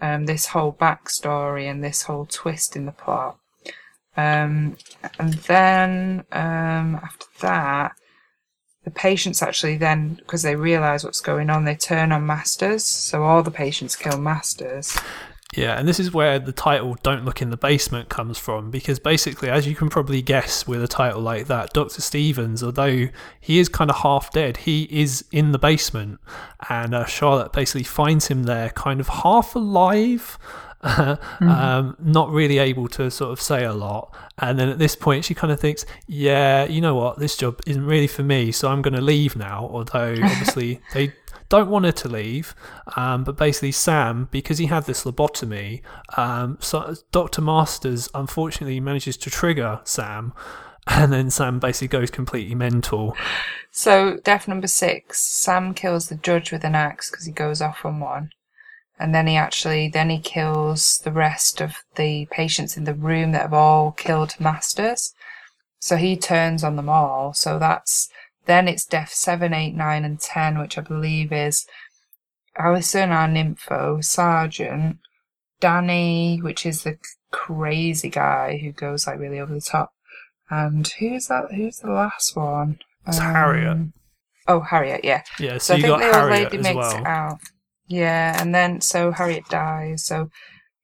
um, this whole backstory and this whole twist in the plot. Um, and then um, after that, the patients actually then, because they realise what's going on, they turn on Masters. So all the patients kill Masters. Yeah, and this is where the title Don't Look in the Basement comes from, because basically, as you can probably guess with a title like that, Dr. Stephens, although he is kind of half dead, he is in the basement, and uh, Charlotte basically finds him there, kind of half alive. mm-hmm. um, not really able to sort of say a lot. And then at this point, she kind of thinks, yeah, you know what, this job isn't really for me, so I'm going to leave now. Although, obviously, they don't want her to leave, um, but basically Sam, because he had this lobotomy, um, so Dr. Masters unfortunately manages to trigger Sam, and then Sam basically goes completely mental. So death number six, Sam kills the judge with an axe because he goes off on one. And then he actually, then he kills the rest of the patients in the room that have all killed Masters. So he turns on them all. So that's then it's death 7, 8, 9, and 10, which I believe is Alison, our nympho, Sergeant, Danny, which is the crazy guy who goes like really over the top. And who's that? Who's the last one? It's um, Harriet. Oh, Harriet, yeah. Yeah, so, so I think the old lady makes well. it out. Yeah, and then so Harriet dies. So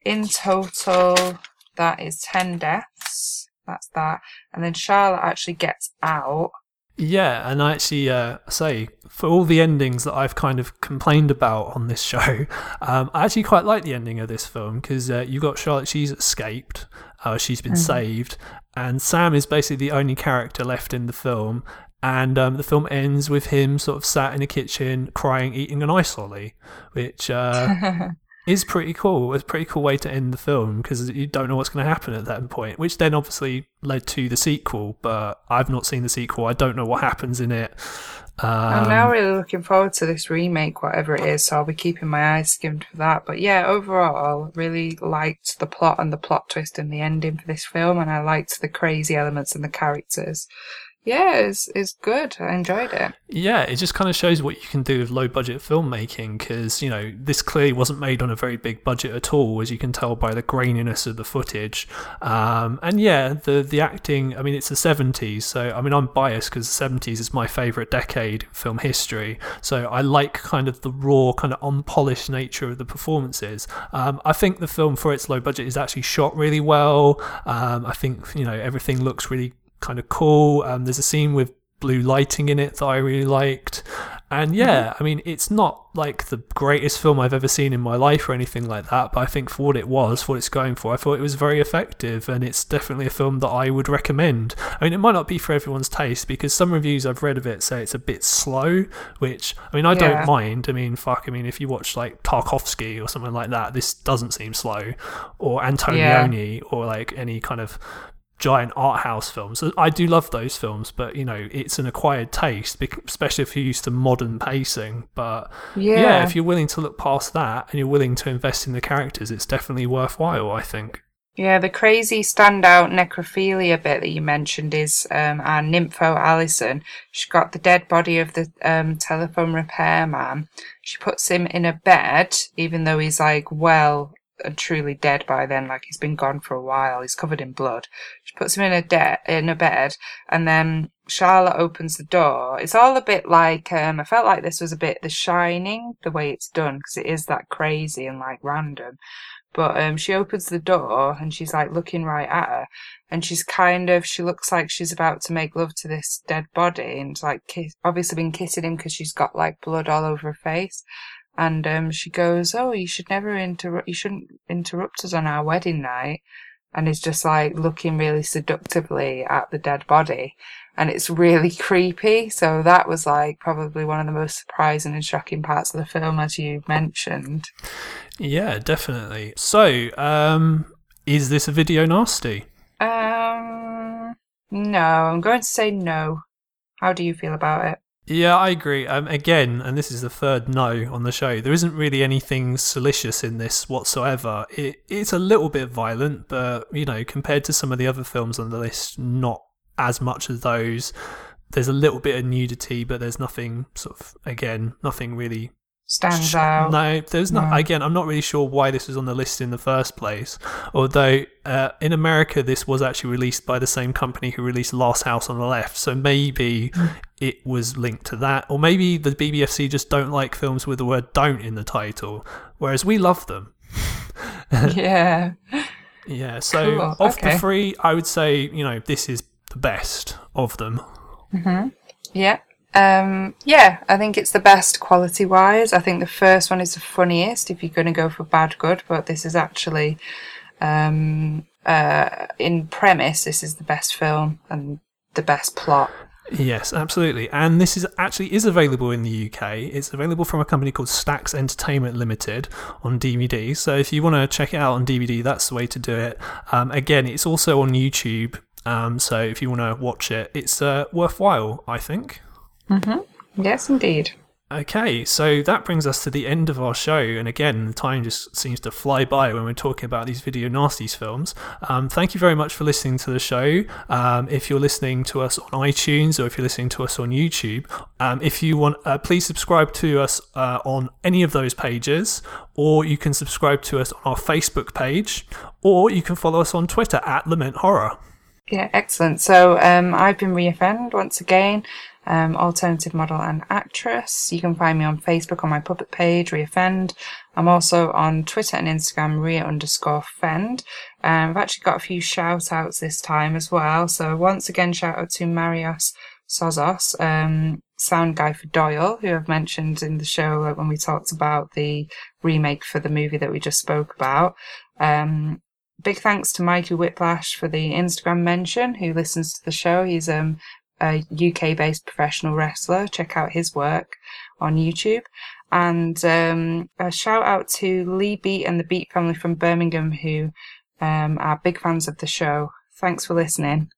in total, that is 10 deaths. That's that. And then Charlotte actually gets out yeah, and I actually uh, say for all the endings that I've kind of complained about on this show, um, I actually quite like the ending of this film because uh, you got Charlotte; she's escaped, uh, she's been mm-hmm. saved, and Sam is basically the only character left in the film. And um, the film ends with him sort of sat in a kitchen crying, eating an ice lolly, which uh, is pretty cool. It's a pretty cool way to end the film because you don't know what's going to happen at that point, which then obviously led to the sequel. But I've not seen the sequel. I don't know what happens in it. Um, I'm now really looking forward to this remake, whatever it is. So I'll be keeping my eyes skimmed for that. But yeah, overall, really liked the plot and the plot twist and the ending for this film, and I liked the crazy elements and the characters yeah, it's, it's good. I enjoyed it. Yeah, it just kind of shows what you can do with low budget filmmaking because, you know, this clearly wasn't made on a very big budget at all, as you can tell by the graininess of the footage. Um, and yeah, the, the acting, I mean, it's the 70s, so I mean, I'm biased because the 70s is my favourite decade in film history. So I like kind of the raw, kind of unpolished nature of the performances. Um, I think the film, for its low budget, is actually shot really well. Um, I think, you know, everything looks really kind of cool. Um, there's a scene with blue lighting in it that I really liked. And yeah, I mean, it's not like the greatest film I've ever seen in my life or anything like that, but I think for what it was, for what it's going for, I thought it was very effective, and it's definitely a film that I would recommend. I mean, it might not be for everyone's taste because some reviews I've read of it say it's a bit slow, which I mean, I Yeah. don't mind. I mean, fuck, I mean, if you watch like Tarkovsky or something like that, this doesn't seem slow, or Antonioni, or like any kind of giant art house films. I do love those films, but you know, it's an acquired taste, especially if you're used to modern pacing. But Yeah. yeah, if you're willing to look past that and you're willing to invest in the characters, it's definitely worthwhile, I think. Yeah, the crazy standout necrophilia bit that you mentioned is um, our nympho Alison. She got the dead body of the um, telephone repairman. She puts him in a bed, even though he's like well and truly dead by then. Like he's been gone for a while. He's covered in blood. She puts him in a de- in a bed, and then Charlotte opens the door. It's all a bit like um, I felt like this was a bit The Shining, the way it's done, because it is that crazy and like random. But um, she opens the door and she's like looking right at her, and she's kind of she looks like she's about to make love to this dead body, and like kiss, obviously been kissing him because she's got like blood all over her face. And um, she goes, "Oh, you should never interrupt. You shouldn't interrupt us on our wedding night." And is just like looking really seductively at the dead body, and it's really creepy. So that was like probably one of the most surprising and shocking parts of the film, as you mentioned. Yeah, definitely. So, um, is this a video nasty? Um, no, I'm going to say no. How do you feel about it? Yeah, I agree. Um, again, and this is the third no on the show. There isn't really anything salacious in this whatsoever. It, it's a little bit violent, but you know, compared to some of the other films on the list, not as much as those. There's a little bit of nudity, but there's nothing sort of again, nothing really Stands out. No, there's not. No. Again, I'm not really sure why this was on the list in the first place. Although uh, in America, this was actually released by the same company who released Last House on the Left, so maybe Hmm. it was linked to that, or maybe the BBFC just don't like films with the word "don't" in the title, whereas we love them. yeah. Yeah. So Cool, of okay. the three, I would say you know this is the best of them. Yeah. Um, yeah, I think it's the best quality wise. I think the first one is the funniest if you're going to go for bad good, but this is actually, um, uh, in premise, this is the best film and the best plot. Yes, absolutely. And this is actually is available in the UK. It's available from a company called Stax Entertainment Limited on DVD. So if you want to check it out on DVD, that's the way to do it. Um, again, it's also on YouTube. Um, so if you want to watch it, it's uh, worthwhile, I think. Yes, indeed. Okay, so that brings us to the end of our show, and again, the time just seems to fly by when we're talking about these video nasties films. Um, thank you very much for listening to the show. Um, if you're listening to us on iTunes or if you're listening to us on YouTube, um, if you want, uh, please subscribe to us uh, on any of those pages, or you can subscribe to us on our Facebook page, or you can follow us on Twitter at Lament Horror. Yeah, excellent. So um, I've been Reoffend once again, um, alternative model and actress. You can find me on Facebook on my puppet page, Reoffend. I'm also on Twitter and Instagram, Ria underscore Fend. Um, I've actually got a few shout outs this time as well. So once again, shout out to Marios Sozos, um, sound guy for Doyle, who I've mentioned in the show uh, when we talked about the remake for the movie that we just spoke about. Um, big thanks to Mikey Whiplash for the Instagram mention, who listens to the show. He's um, a UK based professional wrestler. Check out his work on YouTube. And um, a shout out to Lee Beat and the Beat family from Birmingham, who um, are big fans of the show. Thanks for listening.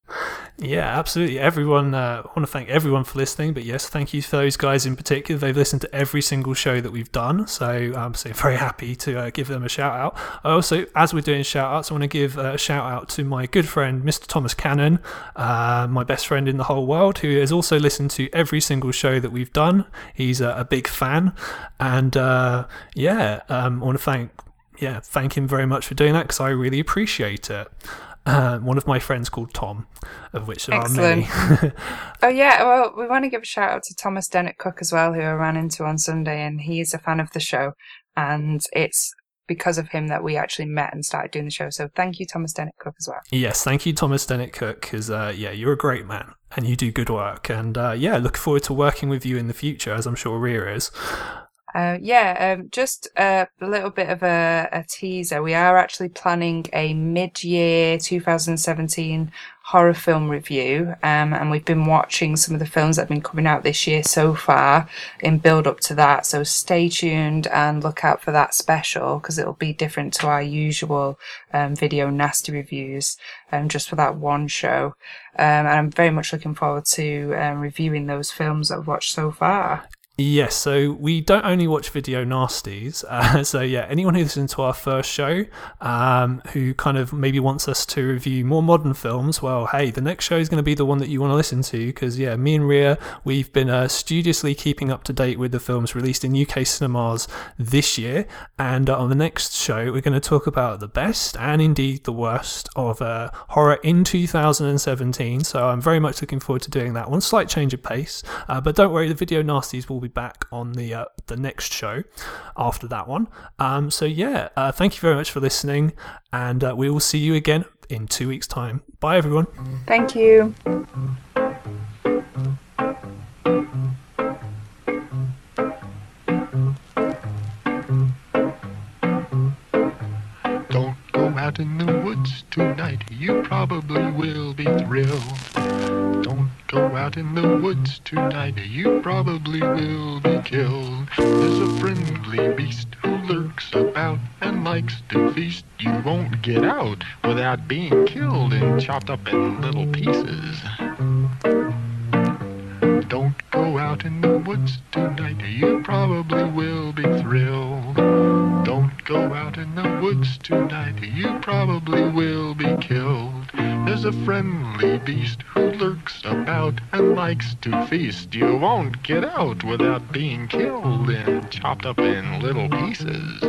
Yeah, absolutely. Everyone, uh, I want to thank everyone for listening. But yes, thank you for those guys in particular. They've listened to every single show that we've done. So I'm so very happy to uh, give them a shout out. I also, as we're doing shout outs, I want to give uh, a shout out to my good friend, Mr. Thomas Cannon, uh, my best friend in the whole world, who has also listened to every single show that we've done. He's a, a big fan. And uh, yeah, um, I want to thank. Yeah, thank him very much for doing that because I really appreciate it. Uh, one of my friends called Tom, of which there are many. Oh yeah, well, we want to give a shout out to Thomas Dennett Cook as well, who I ran into on Sunday, and he is a fan of the show. And it's because of him that we actually met and started doing the show. So thank you, Thomas Dennett Cook, as well. Yes, thank you, Thomas Dennett Cook, because uh, yeah, you're a great man and you do good work. And uh, yeah, look forward to working with you in the future, as I'm sure Ria is. Uh, yeah, um, just a little bit of a, a, teaser. We are actually planning a mid-year 2017 horror film review, um, and we've been watching some of the films that have been coming out this year so far in build up to that. So stay tuned and look out for that special because it'll be different to our usual um, video nasty reviews, um, just for that one show. Um, and I'm very much looking forward to um, reviewing those films that I've watched so far. Yes, so we don't only watch video nasties. Uh, so yeah, anyone who listens to our first show, um, who kind of maybe wants us to review more modern films, well, hey, the next show is going to be the one that you want to listen to because yeah, me and Ria, we've been uh, studiously keeping up to date with the films released in UK cinemas this year, and uh, on the next show we're going to talk about the best and indeed the worst of uh, horror in 2017. So I'm very much looking forward to doing that one. Slight change of pace, uh, but don't worry, the video nasties will be be back on the uh, the next show after that one. Um, so yeah, uh, thank you very much for listening, and uh, we will see you again in two weeks' time. Bye, everyone. Thank you. You probably will be thrilled Don't go out in the woods tonight, you probably will be killed. There's a friendly beast who lurks about and likes to feast. You won't get out without being killed and chopped up in little pieces. Go out in the woods tonight, you probably will be thrilled. Don't go out in the woods tonight, you probably will be killed. There's a friendly beast who lurks about and likes to feast. You won't get out without being killed and chopped up in little pieces.